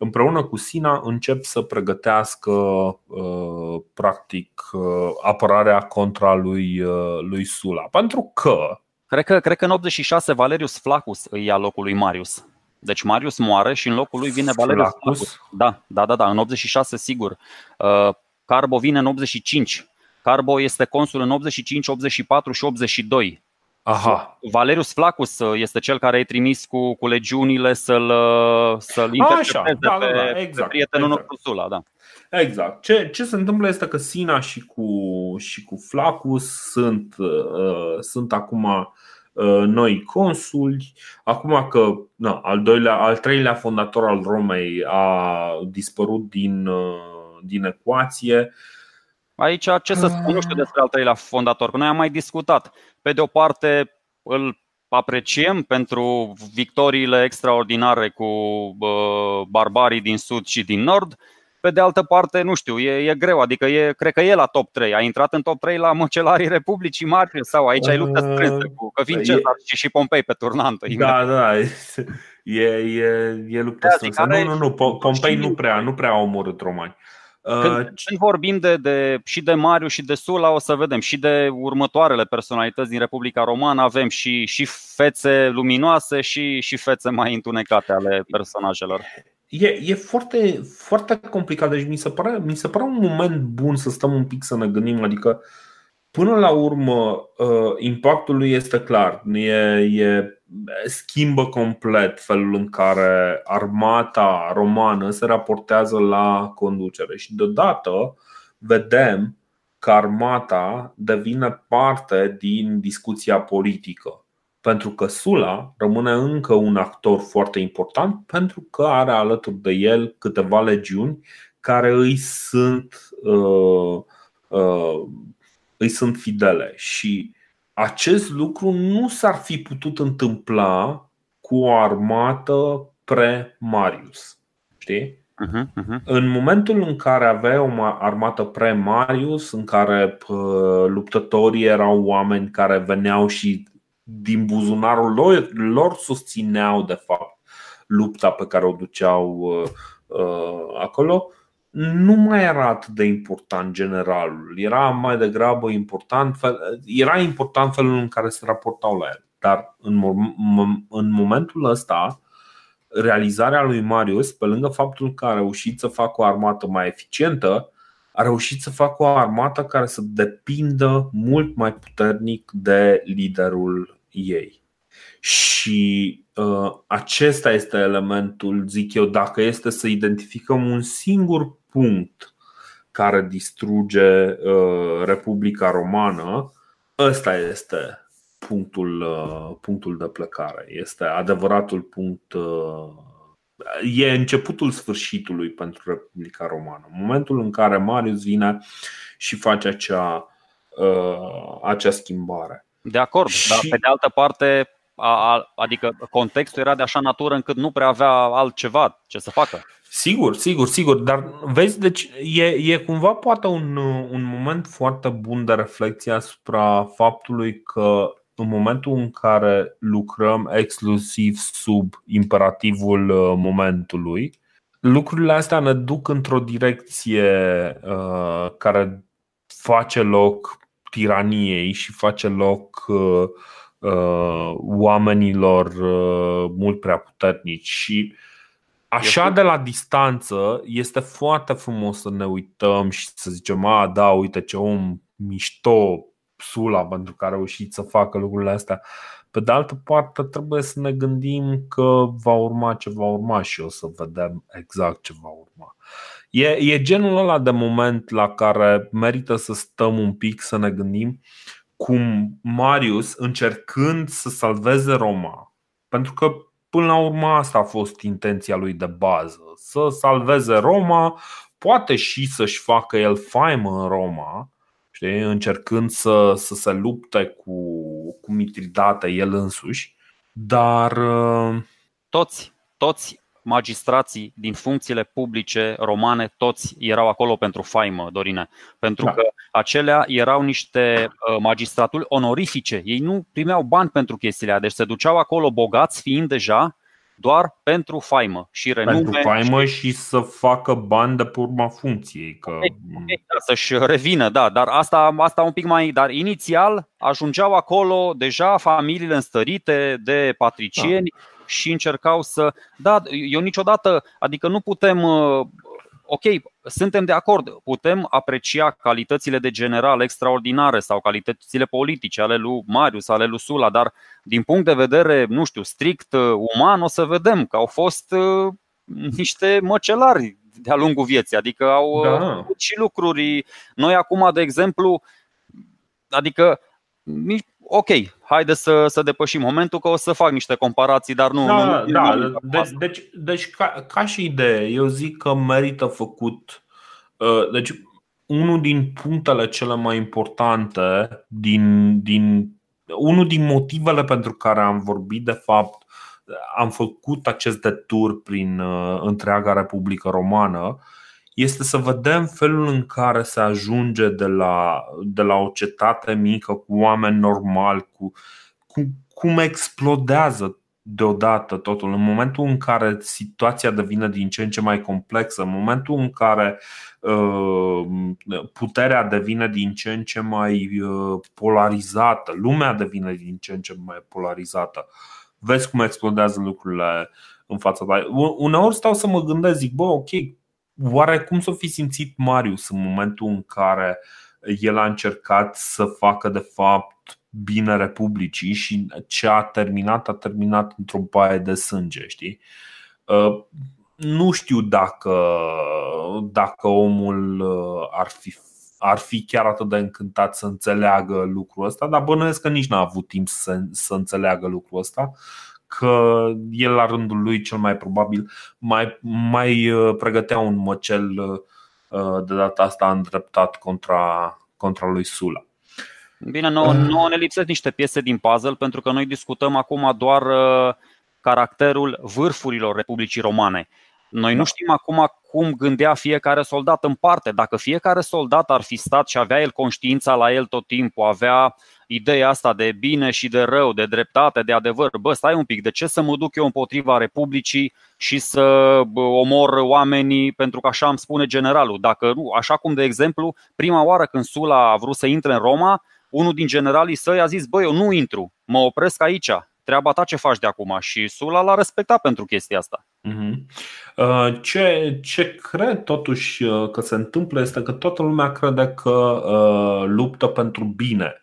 împreună cu Sina încep să pregătească uh, practic uh, apărarea contra lui, uh, lui Sula. Pentru că Cred că, cred că în 86 Valerius Flaccus îi ia locul lui Marius. Deci Marius moare și în locul lui vine Valerius Flaccus. Flaccus. Da, da, da, da, în 86 sigur. Carbo vine în 85. Carbo este consul în 85, 84 și 82. Aha. Valerius Flaccus uh, este cel care ai trimis cu, cu legiunile să-l, uh, să-l intercepteze da, da, da, exact, pe prietenul exact. nostru Sula. Da. Exact. Ce, ce se întâmplă este că Sina și cu, și cu Flaccus sunt, uh, sunt acum noi consuli. Acum că na, al, doilea, al treilea fondator al Romei a dispărut din, din ecuație. Aici ce să spun, nu știu despre al treilea fondator, că noi am mai discutat. Pe de o parte îl apreciem pentru victoriile extraordinare cu barbarii din sud și din nord. Pe de altă parte, nu știu, e, e greu, adică e, cred că e la top 3. A intrat în top 3 la Măcelarii Republicii Mari sau aici ai luptă strânsă cu că vin Cezar și, și Pompei pe turnantă. Da, da, e, e, e luptă strânsă. Nu, nu, nu, Pompei nu prea, nu prea au omorât romani. Când, uh, când vorbim de, de, și de Mariu și de Sula, o să vedem și de următoarele personalități din Republica Romană, avem și, și fețe luminoase și, și fețe mai întunecate ale personajelor. E, e foarte, foarte complicat, deci mi se, pare, mi se pare un moment bun să stăm un pic să ne gândim, adică până la urmă uh, impactul lui este clar, e, e schimbă complet felul în care armata romană se raportează la conducere și deodată vedem că armata devine parte din discuția politică. Pentru că Sula rămâne încă un actor foarte important pentru că are alături de el câteva legiuni care îi sunt, uh, uh, îi sunt fidele și acest lucru nu s-ar fi putut întâmpla cu o armată pre-Marius. Știi? Uh-huh, uh-huh. În momentul în care aveai o armată pre-Marius, în care luptătorii erau oameni care veneau și din buzunarul lor, lor susțineau de fapt lupta pe care o duceau uh, uh, acolo, nu mai era atât de important generalul. Era mai degrabă important, era important felul în care se raportau la el. Dar în, în momentul ăsta, realizarea lui Marius, pe lângă faptul că a reușit să facă o armată mai eficientă, a reușit să facă o armată care să depindă mult mai puternic de liderul ei. Și uh, acesta este elementul, zic eu, dacă este să identificăm un singur punct care distruge uh, Republica Romană, ăsta este punctul, uh, punctul de plecare. Este adevăratul punct. Uh, e începutul sfârșitului pentru Republica Romană. Momentul în care Marius vine și face acea, acea schimbare. De acord, și... dar pe de altă parte, adică contextul era de așa natură încât nu prea avea altceva ce să facă. Sigur, sigur, sigur, dar vezi, deci e, e cumva poate un, un moment foarte bun de reflexie asupra faptului că în momentul în care lucrăm exclusiv sub imperativul uh, momentului, lucrurile astea ne duc într-o direcție uh, care face loc tiraniei și face loc uh, uh, oamenilor uh, mult prea puternici și uh, Așa de la distanță este foarte frumos să ne uităm și să zicem, a, da, uite ce om mișto Sula pentru că a reușit să facă lucrurile astea. Pe de altă parte, trebuie să ne gândim că va urma ce va urma și o să vedem exact ce va urma. E, e genul ăla de moment la care merită să stăm un pic să ne gândim cum Marius, încercând să salveze Roma, pentru că Până la urmă asta a fost intenția lui de bază, să salveze Roma, poate și să-și facă el faimă în Roma, știi? încercând să, să se lupte cu, cu Mitridate el însuși, dar... Uh, toți, toți magistrații din funcțiile publice romane, toți erau acolo pentru faimă, Dorine. Pentru da. că acelea erau niște uh, magistraturi onorifice. Ei nu primeau bani pentru chestiile deci se duceau acolo bogați fiind deja doar pentru faimă și renume. Pentru faimă și, și să facă bani de pe urma funcției. Că... Okay, okay, da, să-și revină, da, dar asta, asta un pic mai. Dar inițial ajungeau acolo deja familiile înstărite de patricieni da și încercau să. Da, eu niciodată, adică nu putem. Uh, ok, suntem de acord, putem aprecia calitățile de general extraordinare sau calitățile politice ale lui Marius, ale lui Sula, dar din punct de vedere, nu știu, strict uh, uman, o să vedem că au fost uh, niște măcelari de-a lungul vieții, adică au da. făcut și lucruri. Noi acum, de exemplu, adică ok, haide să, să depășim momentul că o să fac niște comparații, dar nu. Da, nu, da, nu, de, deci, deci ca, ca și idee, eu zic că merită făcut. Uh, deci, unul din punctele cele mai importante, din, din, unul din motivele pentru care am vorbit, de fapt, am făcut acest detur prin uh, întreaga Republică Romană, este să vedem felul în care se ajunge de la, de la o cetate mică cu oameni normali, cu, cu cum explodează deodată totul. În momentul în care situația devine din ce în ce mai complexă, în momentul în care uh, puterea devine din ce în ce mai uh, polarizată, lumea devine din ce în ce mai polarizată, vezi cum explodează lucrurile în fața ta. Uneori stau să mă gândesc, zic, bă, ok, Oare cum s-o fi simțit Marius în momentul în care el a încercat să facă de fapt bine Republicii și ce a terminat, a terminat într-o baie de sânge, știi? Uh, nu știu dacă, dacă omul uh, ar fi, ar fi chiar atât de încântat să înțeleagă lucrul ăsta, dar bănuiesc că nici n-a avut timp să, să înțeleagă lucrul ăsta că el la rândul lui cel mai probabil mai, mai uh, pregătea un măcel uh, de data asta îndreptat contra, contra lui Sula. Bine, nouă, uh. nouă ne lipsesc niște piese din puzzle pentru că noi discutăm acum doar caracterul vârfurilor Republicii Romane. Noi nu da. știm acum cum gândea fiecare soldat în parte. Dacă fiecare soldat ar fi stat și avea el conștiința la el tot timpul, avea ideea asta de bine și de rău, de dreptate, de adevăr. Bă, stai un pic, de ce să mă duc eu împotriva Republicii și să omor oamenii pentru că așa îmi spune generalul? Dacă nu, așa cum de exemplu, prima oară când Sula a vrut să intre în Roma, unul din generalii săi a zis, bă, eu nu intru, mă opresc aici, treaba ta ce faci de acum? Și Sula l-a respectat pentru chestia asta. Mhm. Uh, ce, ce cred totuși uh, că se întâmplă este că toată lumea crede că uh, luptă pentru bine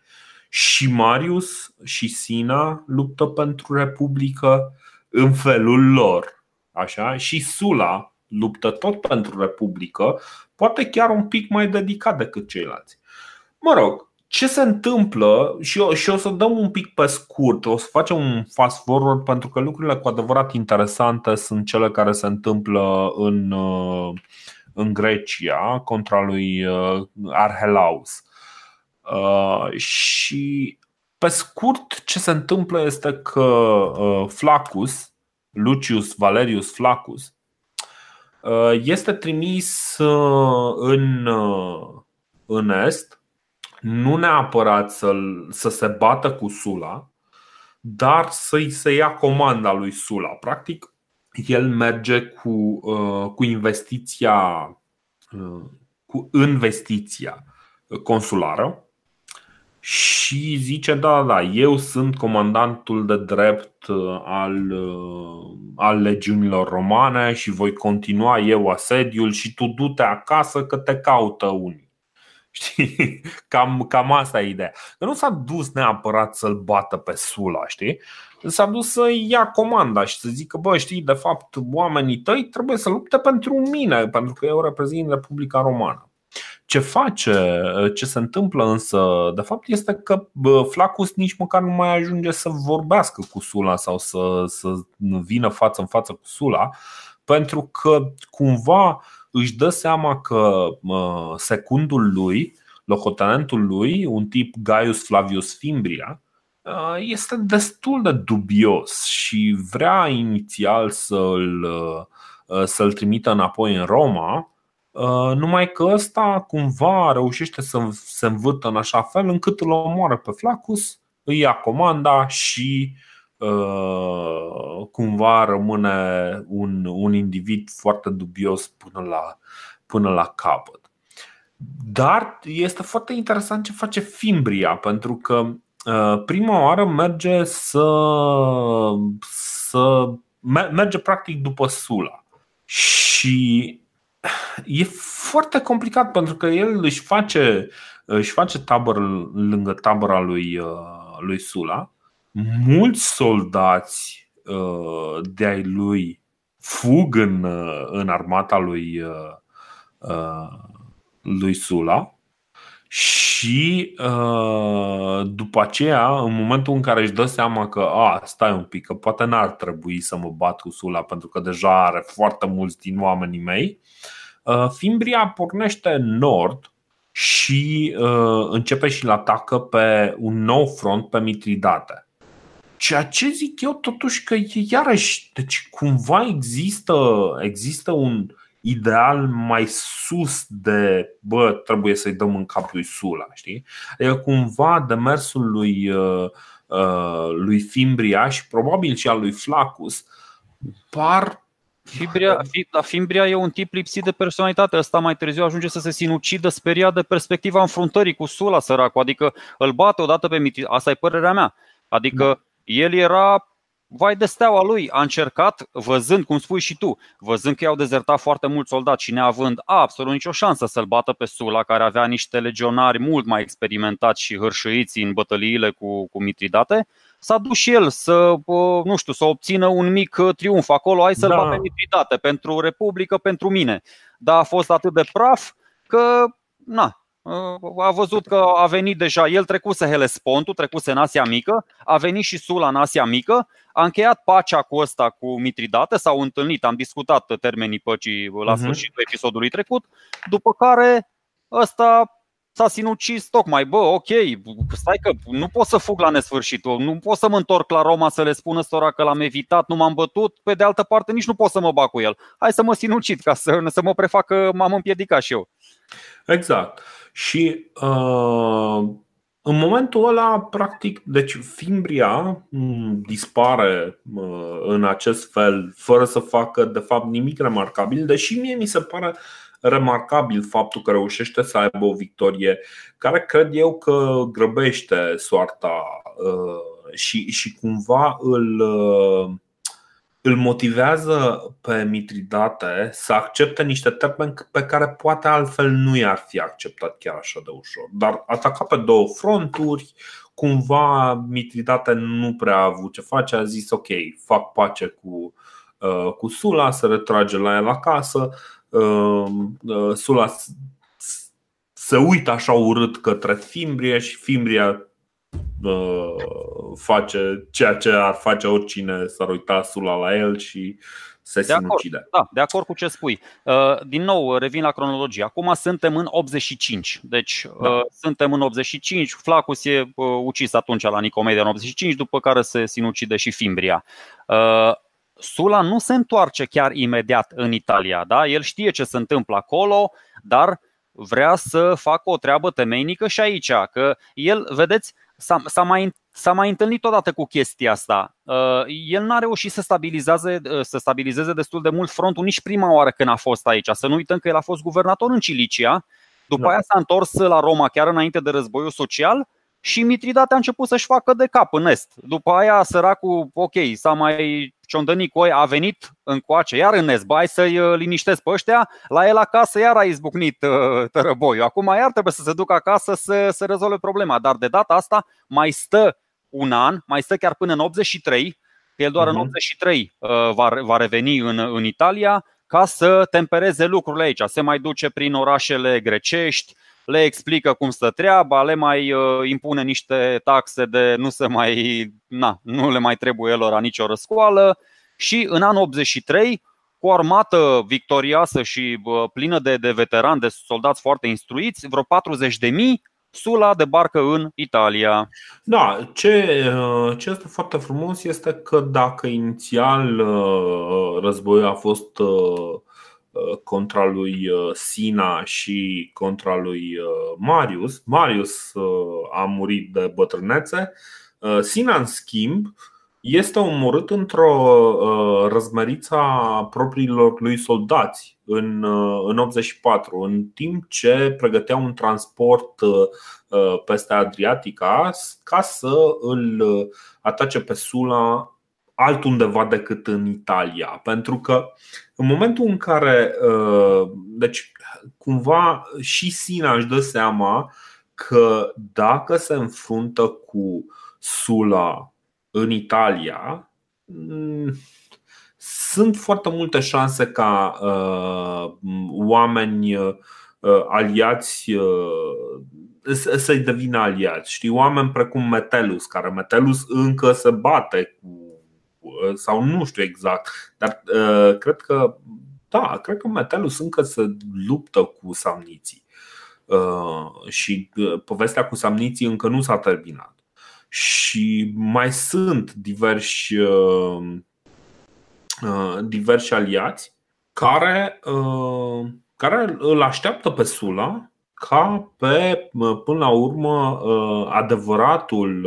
și Marius și Sina luptă pentru Republică în felul lor. Așa? Și Sula luptă tot pentru Republică, poate chiar un pic mai dedicat decât ceilalți. Mă rog, ce se întâmplă și, o, și o să dăm un pic pe scurt, o să facem un fast forward pentru că lucrurile cu adevărat interesante sunt cele care se întâmplă în, în Grecia contra lui uh, Arhelaus. Uh, și pe scurt, ce se întâmplă este că uh, Flaccus, Lucius Valerius Flaccus, uh, este trimis în, în Est, nu neapărat să, să se bată cu Sula, dar să-i se ia comanda lui Sula. Practic, el merge cu, cu investiția cu investiția consulară și zice, da, da, eu sunt comandantul de drept uh, al, uh, al legiunilor romane și voi continua eu asediul și tu du-te acasă că te caută unii. Știi? Cam, cam asta e ideea. Că nu s-a dus neapărat să-l bată pe Sula, știi? S-a dus să ia comanda și să zică, bă, știi, de fapt, oamenii tăi trebuie să lupte pentru mine, pentru că eu reprezint Republica Romană. Ce face, ce se întâmplă însă, de fapt, este că Flacus nici măcar nu mai ajunge să vorbească cu Sula sau să, să vină față în față cu Sula, pentru că cumva își dă seama că secundul lui, locotenentul lui, un tip Gaius Flavius Fimbria, este destul de dubios și vrea inițial să-l, să-l trimită înapoi în Roma, Uh, numai că ăsta cumva reușește să se învârtă în așa fel încât îl omoară pe Flacus, îi ia comanda și uh, cumva rămâne un, un individ foarte dubios până la, până la capăt. Dar este foarte interesant ce face Fimbria, pentru că uh, prima oară merge să, să merge practic după Sula. Și e foarte complicat pentru că el își face, își face tabără lângă tabăra lui, uh, lui Sula. Mulți soldați uh, de ai lui fug în, uh, în armata lui, lui Sula și uh, după aceea, în momentul în care își dă seama că a, stai un pic, că poate n-ar trebui să mă bat cu Sula pentru că deja are foarte mulți din oamenii mei, uh, Fimbria pornește în nord și uh, începe și-l atacă pe un nou front pe Mitridate. Ceea ce zic eu totuși că iarăși, deci cumva există, există un, ideal mai sus de bă, trebuie să-i dăm în cap lui Sula, știi? E cumva demersul lui, uh, uh, lui Fimbria și probabil și al lui Flacus par Fimbria, da, Fimbria e un tip lipsit de personalitate. Ăsta mai târziu ajunge să se sinucidă speriat de perspectiva înfruntării cu Sula, săracul. Adică îl bate odată pe Mitri. Asta e părerea mea. Adică da. el era vai de steaua lui, a încercat, văzând, cum spui și tu, văzând că i-au dezertat foarte mulți soldați și neavând absolut nicio șansă să-l bată pe Sula, care avea niște legionari mult mai experimentați și hârșăiți în bătăliile cu, cu Mitridate, s-a dus și el să, nu știu, să obțină un mic triumf acolo, hai să-l da. pe Mitridate, pentru Republică, pentru mine. Dar a fost atât de praf că, na, a văzut că a venit deja, el trecuse Helespontul, trecuse în Asia Mică, a venit și Sula în Asia Mică, a încheiat pacea cu ăsta cu Mitridate, s-au întâlnit, am discutat termenii păcii la uh-huh. sfârșitul episodului trecut, după care ăsta s-a sinucis tocmai, bă, ok, stai că nu pot să fug la nesfârșit, nu pot să mă întorc la Roma să le spun ăstora că l-am evitat, nu m-am bătut, pe de altă parte nici nu pot să mă bag cu el. Hai să mă sinucid ca să, să mă prefac că m-am împiedicat și eu. Exact. Și uh, în momentul ăla, practic, deci Fimbria mm, dispare uh, în acest fel, fără să facă, de fapt, nimic remarcabil, deși mie mi se pare remarcabil faptul că reușește să aibă o victorie care cred eu că grăbește soarta uh, și, și cumva îl. Uh, îl motivează pe Mitridate să accepte niște termeni pe care poate altfel nu i-ar fi acceptat chiar așa de ușor. Dar ataca pe două fronturi, cumva Mitridate nu prea a avut ce face, a zis ok, fac pace cu, uh, cu Sula, se retrage la el acasă. Uh, uh, Sula se uită așa urât către Fimbria și Fimbria face ceea ce ar face oricine s-ar uita Sula la el și se de sinucide. Acord, da, de acord cu ce spui. Uh, din nou, revin la cronologie. Acum suntem în 85. Deci da. Uh, suntem în 85. Flacus e uh, ucis atunci la Nicomedia în 85, după care se sinucide și Fimbria. Sula nu se întoarce chiar imediat în Italia. Da? El știe ce se întâmplă acolo, dar vrea să facă o treabă temeinică și aici. Că el, vedeți, s-a, s-a, mai, s-a mai întâlnit odată cu chestia asta. Uh, el n-a reușit să stabilizeze, uh, să stabilizeze destul de mult frontul nici prima oară când a fost aici. Să nu uităm că el a fost guvernator în Cilicia, după da. aia s-a întors la Roma chiar înainte de războiul social și Mitridate a început să-și facă de cap în est. După aia săracul, ok, s-a mai ciondănit cu a venit în coace, iar în est, hai să-i uh, liniștesc pe ăștia, la el acasă iar a izbucnit uh, tărăboiul. Acum iar trebuie să se ducă acasă să, să rezolve problema, dar de data asta mai stă un an, mai stă chiar până în 83, că el doar uh-huh. în 83 mhm. uh, va, va reveni în, în Italia ca să tempereze lucrurile aici. Se mai duce prin orașele grecești, le explică cum stă treaba, le mai uh, impune niște taxe de nu se mai, na, nu le mai trebuie lor nicio răscoală și în anul 83 cu o armată victorioasă și uh, plină de, de veterani, de soldați foarte instruiți, vreo 40 de mii, Sula debarcă în Italia. Da, ce, uh, ce este foarte frumos este că dacă inițial războiul a fost Uh, contra lui uh, Sina și contra lui uh, Marius. Marius a murit de bătrânețe. Sina, în schimb, este omorât într-o răzmăriță a propriilor lui soldați în, în 84, în timp ce pregătea un transport peste Adriatica ca să îl atace pe Sula altundeva decât în Italia. Pentru că în momentul în care, uh, deci cumva și Sina își dă seama că dacă se înfruntă cu Sula în Italia, mm, sunt foarte multe șanse ca uh, oameni uh, aliați uh, să-i devină aliați. Știi, oameni precum Metelus, care Metelus încă se bate cu sau nu știu exact, dar uh, cred că da, cred că Metelus încă se luptă cu samniții. Uh, și uh, povestea cu samniții încă nu s-a terminat. Și mai sunt diversi, uh, uh, diversi aliați care, uh, care îl așteaptă pe Sula ca pe, până la urmă, uh, adevăratul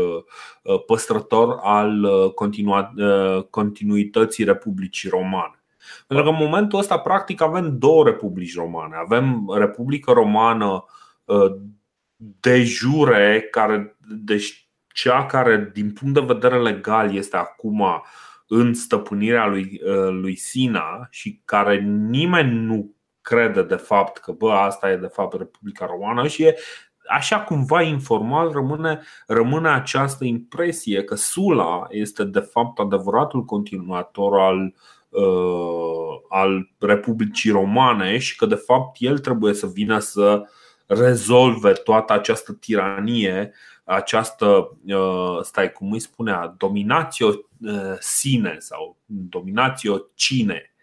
uh, păstrător al uh, continuității Republicii Romane. Pentru că în momentul ăsta, practic, avem două republici romane. Avem Republica Romană de jure, care, deci cea care, din punct de vedere legal, este acum în stăpânirea lui, lui Sina și care nimeni nu crede de fapt că bă, asta e de fapt Republica Romană și e așa cumva informal rămâne, rămâne această impresie că Sula este de fapt adevăratul continuator al, uh, al Republicii Romane și că de fapt el trebuie să vină să rezolve toată această tiranie, această, uh, stai cum îi spunea, dominațio uh, sine sau dominațio cine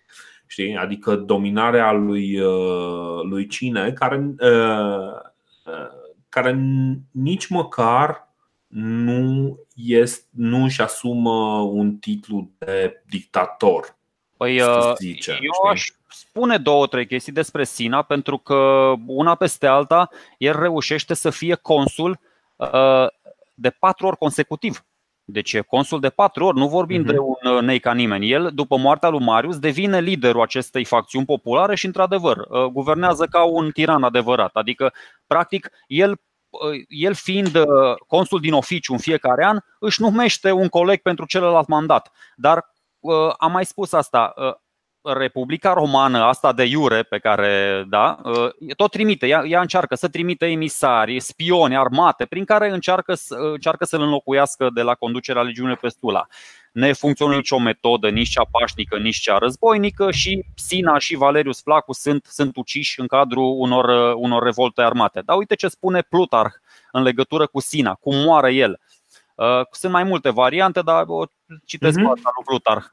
Știi? Adică dominarea lui, uh, lui cine care, uh, uh, care nici măcar nu, este, nu își asumă un titlu de dictator. Păi, zice, eu știi? aș spune două, trei chestii despre Sina, pentru că una peste alta, el reușește să fie consul de patru ori consecutiv. Deci e consul de patru ori, nu vorbim uh-huh. de un uh, nei ca nimeni. El, după moartea lui Marius, devine liderul acestei facțiuni populare și, într-adevăr, uh, guvernează ca un tiran adevărat. Adică, practic, el uh, el fiind consul din oficiu în fiecare an, își numește un coleg pentru celălalt mandat. Dar am mai spus asta, Republica Romană, asta de iure pe care, da, tot trimite, ea, ea încearcă să trimite emisari, spioni, armate, prin care încearcă, încearcă să-l înlocuiască de la conducerea legiunii pe Stula. Ne funcționează nicio metodă, nici cea pașnică, nici cea războinică și Sina și Valerius Flaccus sunt, sunt uciși în cadrul unor, unor revolte armate. Dar uite ce spune Plutarh în legătură cu Sina, cum moare el. Sunt mai multe variante, dar o citesc uh-huh. asta lui Plutarh.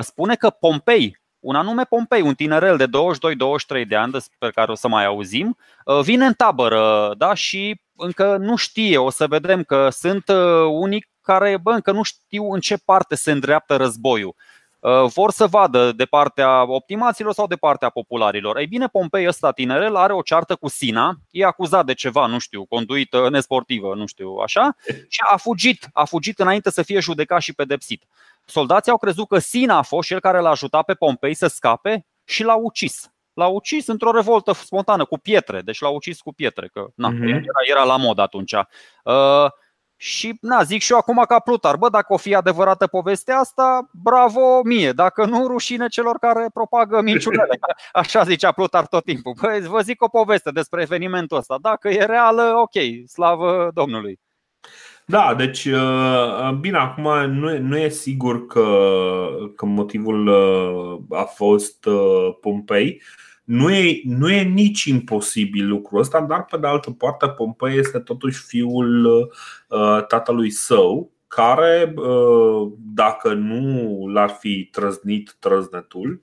Spune că Pompei, un anume Pompei, un tinerel de 22-23 de ani, despre care o să mai auzim, uh, vine în tabără da? și încă nu știe, o să vedem că sunt uh, unii care bă, încă nu știu în ce parte se îndreaptă războiul. Uh, vor să vadă de partea optimaților sau de partea popularilor. Ei bine, Pompei ăsta tinerel are o ceartă cu Sina, e acuzat de ceva, nu știu, conduită nesportivă, nu știu, așa, și a fugit, a fugit înainte să fie judecat și pedepsit. Soldații au crezut că Sina a fost cel care l-a ajutat pe Pompei să scape și l-a ucis. L-a ucis într-o revoltă spontană cu pietre, deci l-a ucis cu pietre, că na, uh-huh. era, era la mod atunci. Uh, și na, zic și eu acum ca Plutar, bă, dacă o fi adevărată povestea asta, bravo mie, dacă nu, rușine celor care propagă minciunele. Așa zicea Plutar tot timpul. Bă, vă zic o poveste despre evenimentul ăsta. Dacă e reală, ok, slavă Domnului. Da, deci uh, bine, acum nu e, nu e sigur că, că motivul uh, a fost uh, Pompei. Nu e, nu e nici imposibil lucrul ăsta, dar pe de altă parte Pompei este totuși fiul tatălui său, care, dacă nu l-ar fi trăznit trăznetul,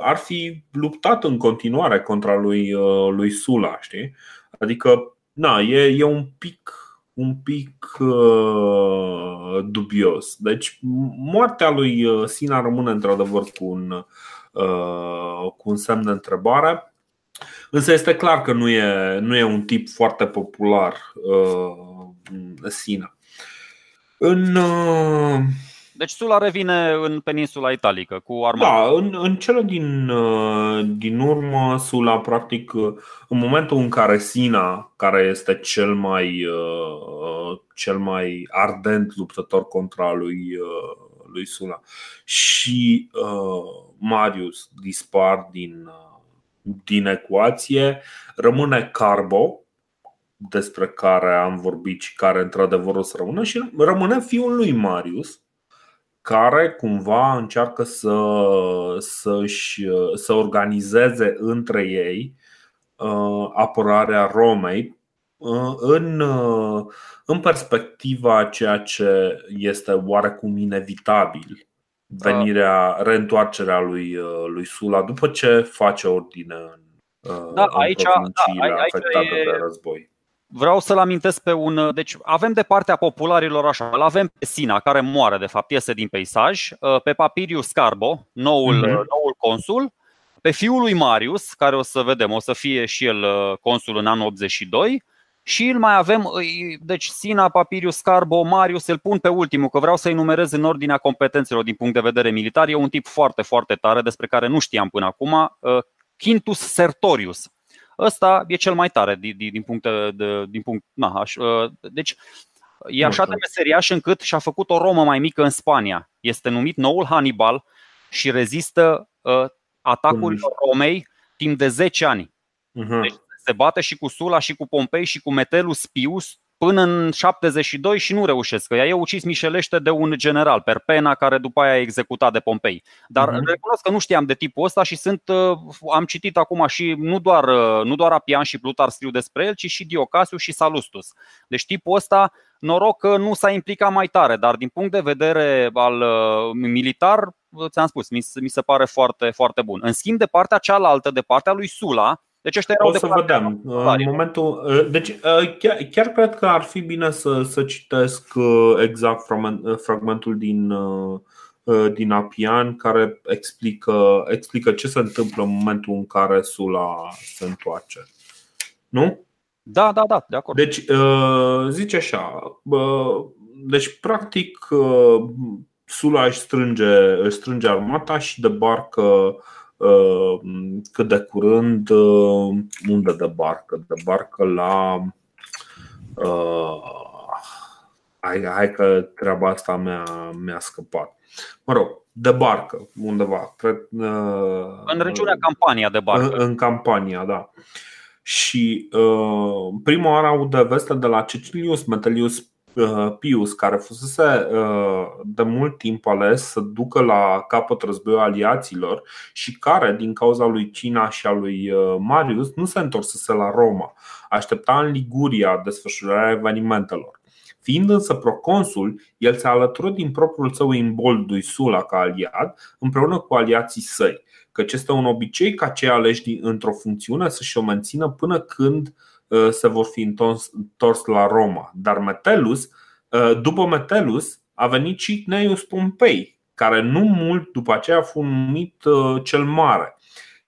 ar fi luptat în continuare contra lui, lui Sula, știi? Adică, na, e, e un pic un pic uh, dubios. Deci, moartea lui uh, Sina rămâne într-adevăr cu un, uh, cu un semn de întrebare. Însă este clar că nu e, nu e un tip foarte popular uh, Sina. În, uh, deci Sula revine în peninsula italică cu armata. Da, în, în cele din, uh, din urmă, Sula, practic, uh, în momentul în care Sina, care este cel mai, uh, cel mai ardent luptător contra lui, lui Sula, și Marius dispar din, din ecuație, rămâne Carbo, despre care am vorbit și care într-adevăr o să rămână, și rămâne fiul lui Marius care cumva încearcă să, să, să organizeze între ei uh, apărarea Romei în, în perspectiva ceea ce este oarecum inevitabil venirea, reîntoarcerea lui, lui Sula după ce face ordine în, da, în aici, da, aici afectate e, de război. Vreau să-l amintesc pe un. Deci avem de partea popularilor așa. Îl avem pe Sina, care moare, de fapt, iese din peisaj, pe Papirius Carbo, noul, mm-hmm. noul consul, pe fiul lui Marius, care o să vedem, o să fie și el consul în anul 82, și îl mai avem, deci Sina, Papirius, Carbo, Marius, îl pun pe ultimul, că vreau să-i numerez în ordinea competențelor din punct de vedere militar. E un tip foarte, foarte tare, despre care nu știam până acum, Quintus Sertorius. Ăsta e cel mai tare din, din punct de, din punct, na, aș, deci e așa de meseriaș încât și-a făcut o Romă mai mică în Spania. Este numit noul Hannibal și rezistă uh, atacurilor Romei timp de 10 ani. Uh-huh. Deci se bate și cu Sula și cu Pompei și cu Metellus Pius până în 72 și nu reușesc. Că ea e ucis mișelește de un general, Perpena, care după aia a executat de Pompei. Dar uh-huh. recunosc că nu știam de tipul ăsta și sunt, uh, am citit acum și nu doar, uh, nu doar Apian și Plutar scriu despre el, ci și Diocasiu și Salustus. Deci tipul ăsta, noroc că nu s-a implicat mai tare, dar din punct de vedere al uh, militar, ți-am spus, mi, mi se pare foarte, foarte bun. În schimb, de partea cealaltă, de partea lui Sula, deci ăștia erau o să vedem. În momentul, uh, deci uh, chiar, chiar cred că ar fi bine să, să citesc uh, exact fragmentul din, din Apian care explică, explică ce se întâmplă în momentul în care Sula se întoarce. Nu? Da, da, da, de acord. Deci zice așa. Deci, practic, Sula își strânge, își strânge armata și debarcă Uh, cât de curând uh, unde de barcă? De barcă la uh, hai, hai că treaba asta mi-a, mi-a scăpat. Mă rog, de barcă undeva, cred. Uh, în regiunea Campania de barcă. În, în Campania, da. Și uh, prima oară aud de veste de la Cecilius Metelius Uh, Pius, care fusese uh, de mult timp ales să ducă la capăt războiul aliaților și care, din cauza lui Cina și a lui uh, Marius, nu se întorsese la Roma. Aștepta în Liguria desfășurarea evenimentelor. Fiind însă proconsul, el se alătură din propriul său imbold lui Sula ca aliat, împreună cu aliații săi, căci este un obicei ca cei aleși într-o funcțiune să-și o mențină până când uh, Uh, se vor fi întors la Roma. Dar Metellus, uh, după Metellus, a venit și Cneius Pompei, care nu mult după aceea a fost numit uh, cel mare.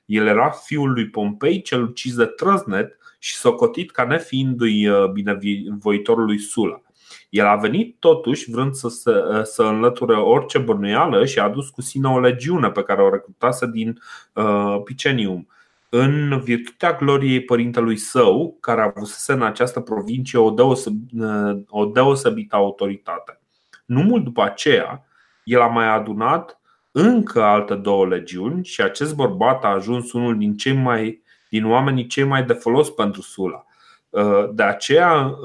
El era fiul lui Pompei, cel ucis de Trăznet și socotit ca nefiindu-i binevoitorul lui Sula. El a venit totuși vrând să, să, să înlăture orice bănuială și a adus cu sine o legiune pe care o recrutase din uh, Picenium în virtutea gloriei părintelui său, care a avut în această provincie o, deoseb- o deosebită autoritate. Nu mult după aceea, el a mai adunat încă alte două legiuni și acest bărbat a ajuns unul din cei mai din oamenii cei mai de folos pentru Sula. De aceea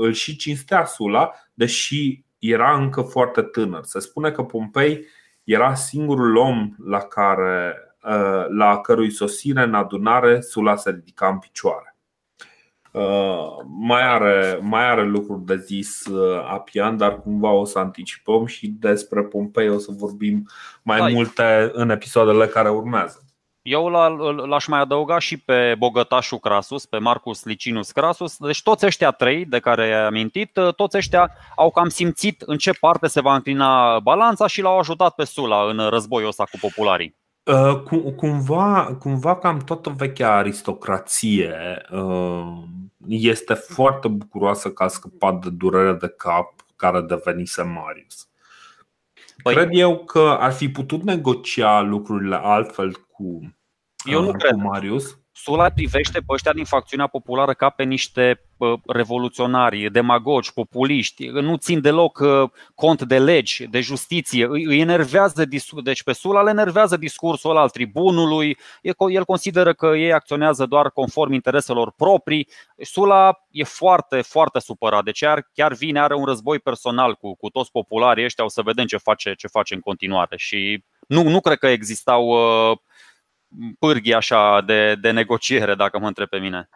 îl și cinstea Sula, deși era încă foarte tânăr. Se spune că Pompei era singurul om la care Uh, la cărui sosire în adunare Sula se ridica în picioare. Uh, mai are, mai are lucruri de zis uh, Apian, dar cumva o să anticipăm și despre Pompei o să vorbim mai Hai. multe în episoadele care urmează. Eu l-aș mai adăuga și pe bogătașul Crasus, pe Marcus Licinus Crasus. Deci toți ăștia trei de care ai amintit, toți ăștia au cam simțit în ce parte se va înclina balanța și l-au ajutat pe Sula în războiul ăsta cu popularii. Uh, cumva, cumva cam toată vechea aristocrație uh, este foarte bucuroasă că a scăpat de durere de cap care devenise Marius. Păi, cred eu că ar fi putut negocia lucrurile altfel cu, eu nu uh, cred. cu Marius. Sula privește pe ăștia din facțiunea populară ca pe niște revoluționari, demagogi, populiști, nu țin deloc uh, cont de legi, de justiție, îi enervează, deci pe Sula le enervează discursul al tribunului, el consideră că ei acționează doar conform intereselor proprii. Sula e foarte, foarte supărat, deci chiar vine, are un război personal cu, cu toți popularii ăștia, o să vedem ce face, ce face în continuare și nu, nu cred că existau uh, pârghii așa de, de negociere, dacă mă întreb pe mine.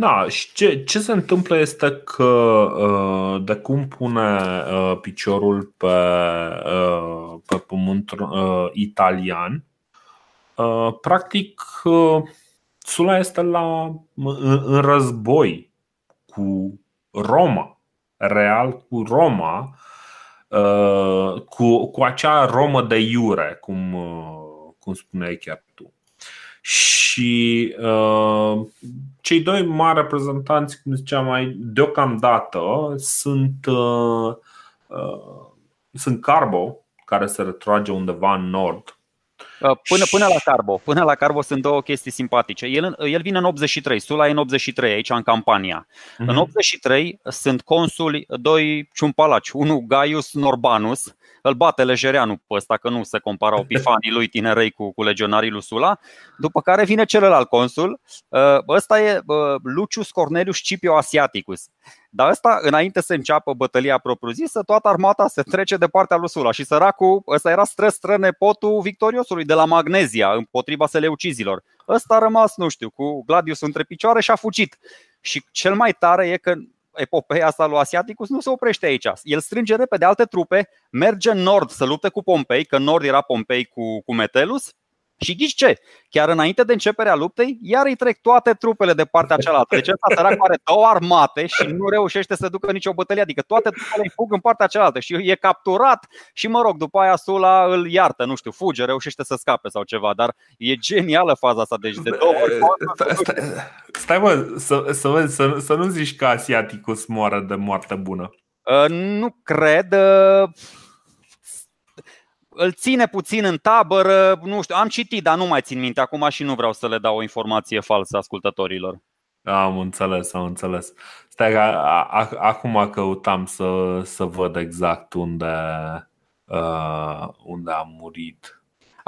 Da, și ce, ce se întâmplă este că uh, de cum pune uh, piciorul pe, uh, pe pământ italian, practic Sula este la, în, în război cu Roma, real cu Roma, cu, cu acea Romă de iure, cum, cum spuneai chiar tu. Și uh, cei doi mari reprezentanți, cum ziceam mai deocamdată, sunt, uh, uh, sunt Carbo, care se retrage undeva în nord. Uh, până, până la Carbo. Până la Carbo sunt două chestii simpatice. El, el vine în 83, Sula e în 83 aici în campania. Mm-hmm. În 83 mhm. sunt consuli doi ciumpalaci, unul Gaius Norbanus, îl bate Lejereanu pe ăsta, că nu se comparau pifanii lui tinerei cu, cu legionarii lui Sula. După care vine celălalt consul, uh, ăsta e uh, Lucius Cornelius Scipio Asiaticus. Dar ăsta, înainte să înceapă bătălia propriu-zisă, toată armata se trece de partea lui Sula și săracul, ăsta era stră stră nepotul victoriosului de la Magnezia împotriva seleucizilor. Ăsta a rămas, nu știu, cu Gladius între picioare și a fugit. Și cel mai tare e că epopeea asta lui Asiaticus nu se oprește aici. El strânge repede alte trupe, merge în nord să lupte cu Pompei, că în nord era Pompei cu, cu Metelus, și ghici ce? Chiar înainte de începerea luptei, iar îi trec toate trupele de partea cealaltă. Deci ăsta sărac are două armate și nu reușește să ducă nicio bătălie. Adică toate trupele îi fug în partea cealaltă și e capturat și mă rog, după aia Sula îl iartă, nu știu, fuge, reușește să scape sau ceva. Dar e genială faza asta. Deci de două ori. Stai, stai mă, să, să, să, să nu zici că asiaticus moară de moarte bună. Uh, nu cred. Uh îl ține puțin în tabără, nu știu, am citit, dar nu mai țin minte acum și nu vreau să le dau o informație falsă ascultătorilor. Am înțeles, am înțeles. Stai că acum căutam să, să văd exact unde, uh, unde a murit.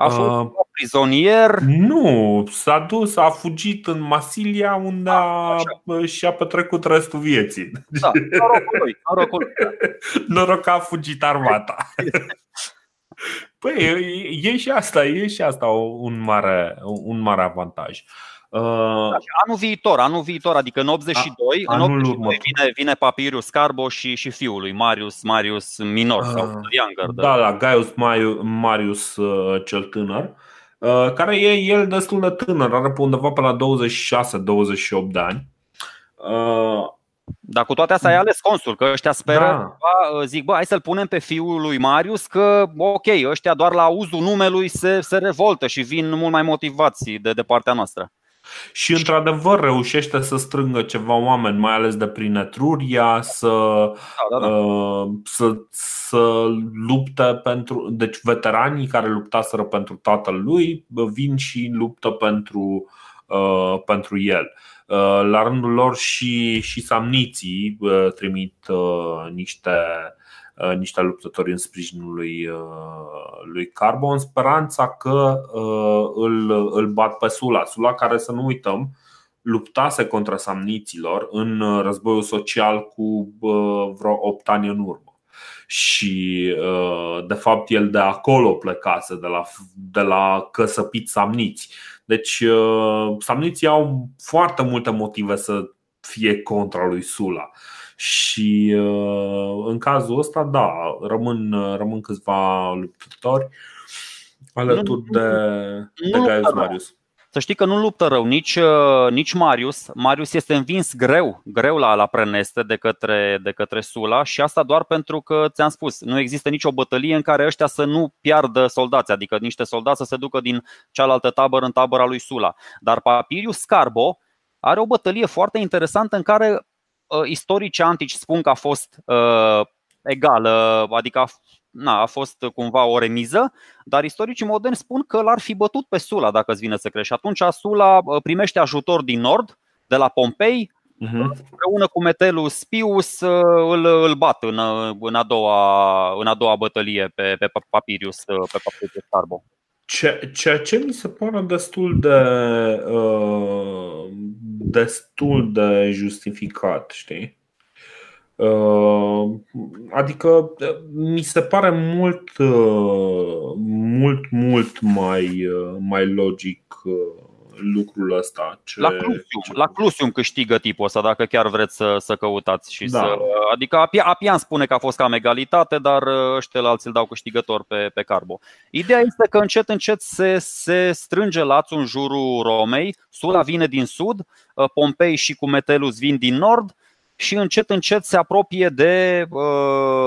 A fost uh, prizonier? Nu, s-a dus, a fugit în Masilia unde a, a și-a petrecut restul vieții. Da, norocul lui, norocul lui. Noroc că a fugit armata. Păi, e și asta, e și asta un mare, un mare avantaj. Uh, da, anul viitor, anul viitor, adică în 82, a, în 82 vine, vine Papirius Carbo și, și fiul lui Marius, Marius Minor sau uh, Younger. Da, da, Gaius Marius uh, cel tânăr, uh, care e el destul de tânăr, are pe undeva pe la 26-28 de ani. Uh, dar cu toate astea ai ales consul, că ăștia speră, da. Ba, zic, bă, hai să-l punem pe fiul lui Marius, că ok, ăștia doar la auzul numelui se, se revoltă și vin mult mai motivați de, de partea noastră. Și într-adevăr reușește să strângă ceva oameni, mai ales de prin Etruria, să, da, da, da. Uh, să, să lupte pentru. Deci, veteranii care luptaseră pentru tatăl lui vin și luptă pentru, uh, pentru el. Uh, la rândul lor și, și samniții uh, trimit uh, niște, niște luptători în sprijinul lui, lui Carbo în speranța că îl, îl bat pe Sula. Sula care să nu uităm luptase contra samniților în războiul social cu vreo 8 ani în urmă și de fapt el de acolo plecase, de la, de la căsăpit samniți. Deci uh, samniții au foarte multe motive să fie contra lui Sula. Și uh, în cazul ăsta, da, rămân, rămân câțiva luptători alături de, de Gaius Marius. Să știi că nu luptă rău nici, uh, nici Marius. Marius este învins greu, greu la, la preneste de către, de către Sula și asta doar pentru că, ți-am spus, nu există nicio bătălie în care ăștia să nu piardă soldați, adică niște soldați să se ducă din cealaltă tabără în tabăra lui Sula. Dar Papirius Scarbo are o bătălie foarte interesantă în care uh, istoricii antici spun că a fost uh, egală, adică a na, a fost cumva o remiză, dar istoricii moderni spun că l-ar fi bătut pe Sula dacă îți vine să crești. Atunci Sula uh, primește ajutor din nord, de la Pompei, uh-huh. împreună cu Metellus Pius uh, îl, îl bat în, uh, în, a doua, în a doua bătălie pe, pe Papirius, pe Papirius Carbo. Ceea ce mi se pare destul de uh, destul de justificat, știi? Uh, adică uh, mi se pare mult, uh, mult, mult mai, mai logic lucrul ăsta. Ce, la, Clusium, ce... la Clusium câștigă tipul ăsta, dacă chiar vreți să, să căutați. Și da. să, adică Apian spune că a fost cam egalitate, dar ăștia alții îl dau câștigător pe, pe Carbo. Ideea este că încet, încet se, se strânge lațul în jurul Romei, Sula vine din sud, Pompei și cu Metelus vin din nord și încet, încet se apropie de,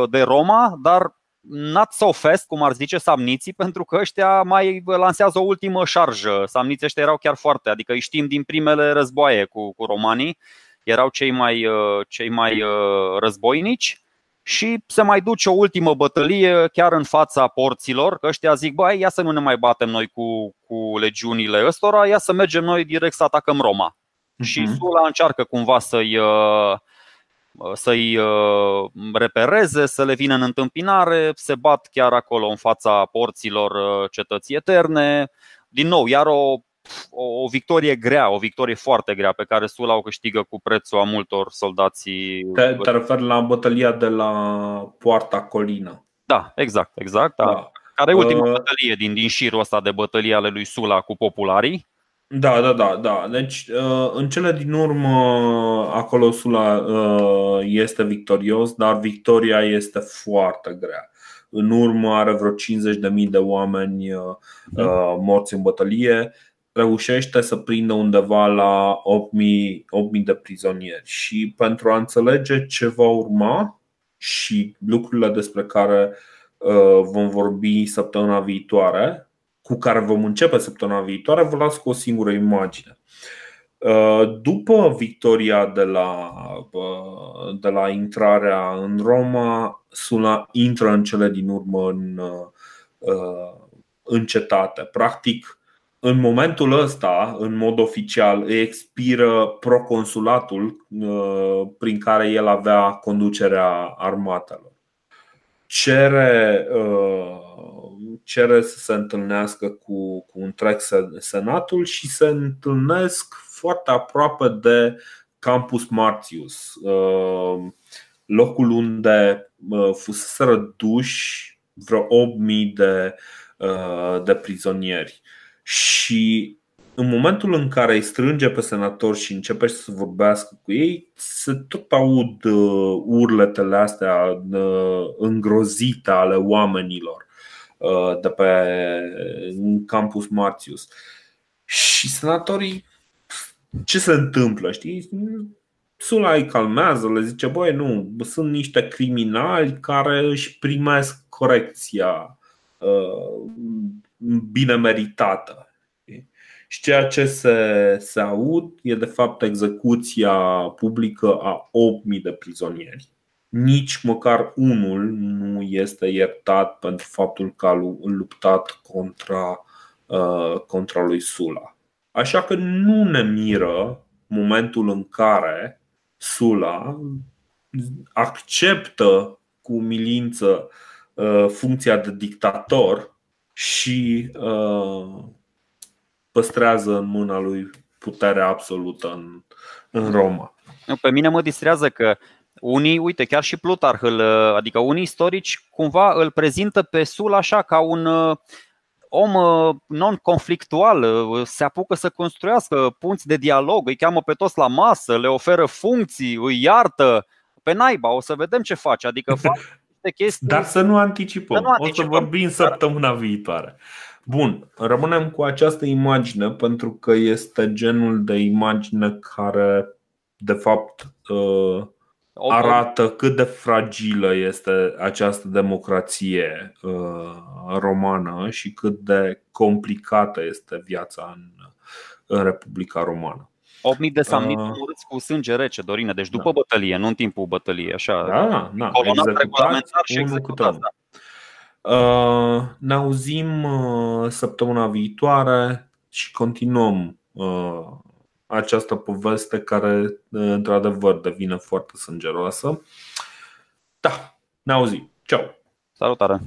de Roma, dar not so fast, cum ar zice samniții, pentru că ăștia mai lansează o ultimă șarjă. Samniții ăștia erau chiar foarte, adică îi știm din primele războaie cu, cu romanii, erau cei mai, uh, cei mai uh, războinici și se mai duce o ultimă bătălie chiar în fața porților, că ăștia zic, băi, ia să nu ne mai batem noi cu, cu legiunile ăstora, ia să mergem noi direct să atacăm Roma. Uh-huh. Și Sula încearcă cumva să-i, uh, Uh, să-i uh, repereze, să le vină în întâmpinare, se bat chiar acolo în fața porților uh, cetății eterne. Din nou, iar o, o, o victorie grea, o victorie foarte grea pe care Sula o câștigă cu prețul a multor soldații. Te, te referi la bătălia de la Poarta Colina. Da, exact, exact. Da. Da. Care e ultima uh, bătălie din, din șirul ăsta de bătălie ale lui Sula cu popularii? Da, da, da, da. Deci, uh, în cele din urmă, acolo Sula uh, este victorios, dar victoria este foarte grea. În urmă are vreo 50.000 de oameni uh, da. morți în bătălie, reușește să prindă undeva la 8.000, de prizonieri. Și pentru a înțelege ce va urma și lucrurile despre care vom vorbi săptămâna viitoare, cu care vom începe săptămâna viitoare, vă las cu o singură imagine. Uh, după victoria de la, uh, de la intrarea în Roma, Sula intră în cele din urmă în, uh, în cetate. Practic, în momentul ăsta, în mod oficial, îi expiră proconsulatul prin care el avea conducerea armatelor. Cere cere să se întâlnească cu, cu întreg senatul și se întâlnesc foarte aproape de Campus Martius, uh, locul unde uh, fuseseră duși vreo 8.000 de, uh, de prizonieri. Și în momentul în care îi strânge pe senator și începe să vorbească cu ei, se tot aud urletele astea îngrozite ale oamenilor. Uh, de pe campus Martius. Și senatorii, ce se întâmplă, știi? Sula îi calmează, le zice, băi, nu, sunt niște criminali care își primesc corecția uh, bine meritată. Și ceea ce se, se aud e de fapt execuția publică a 8.000 de prizonieri nici măcar unul nu este iertat pentru faptul că a luptat contra, uh, contra lui Sula. Așa că nu ne miră momentul în care Sula acceptă cu milință uh, funcția de dictator și uh, păstrează în mâna lui puterea absolută în, în Roma. Pe mine mă distrează că unii, uite, chiar și Plutarh, adică unii istorici cumva îl prezintă pe Sul așa ca un uh, om uh, non-conflictual, uh, se apucă să construiască punți de dialog, îi cheamă pe toți la masă, le oferă funcții, îi iartă. Pe naiba, o să vedem ce face. Adică fac chestii. Dar să nu anticipăm. Să nu anticipăm. O să vorbim săptămâna viitoare. Bun, rămânem cu această imagine pentru că este genul de imagine care, de fapt, arată cât de fragilă este această democrație uh, romană și cât de complicată este viața în, în Republica Romană. 8.000 de samniți uh, cu sânge rece, Dorine, deci după da. bătălie, nu în timpul bătăliei, așa. Da, da, regulamentar și executat. Da. Uh, ne auzim uh, săptămâna viitoare și continuăm uh, această poveste care, într-adevăr, devine foarte sângeroasă. Da, ne auzim. Ciao! Salutare!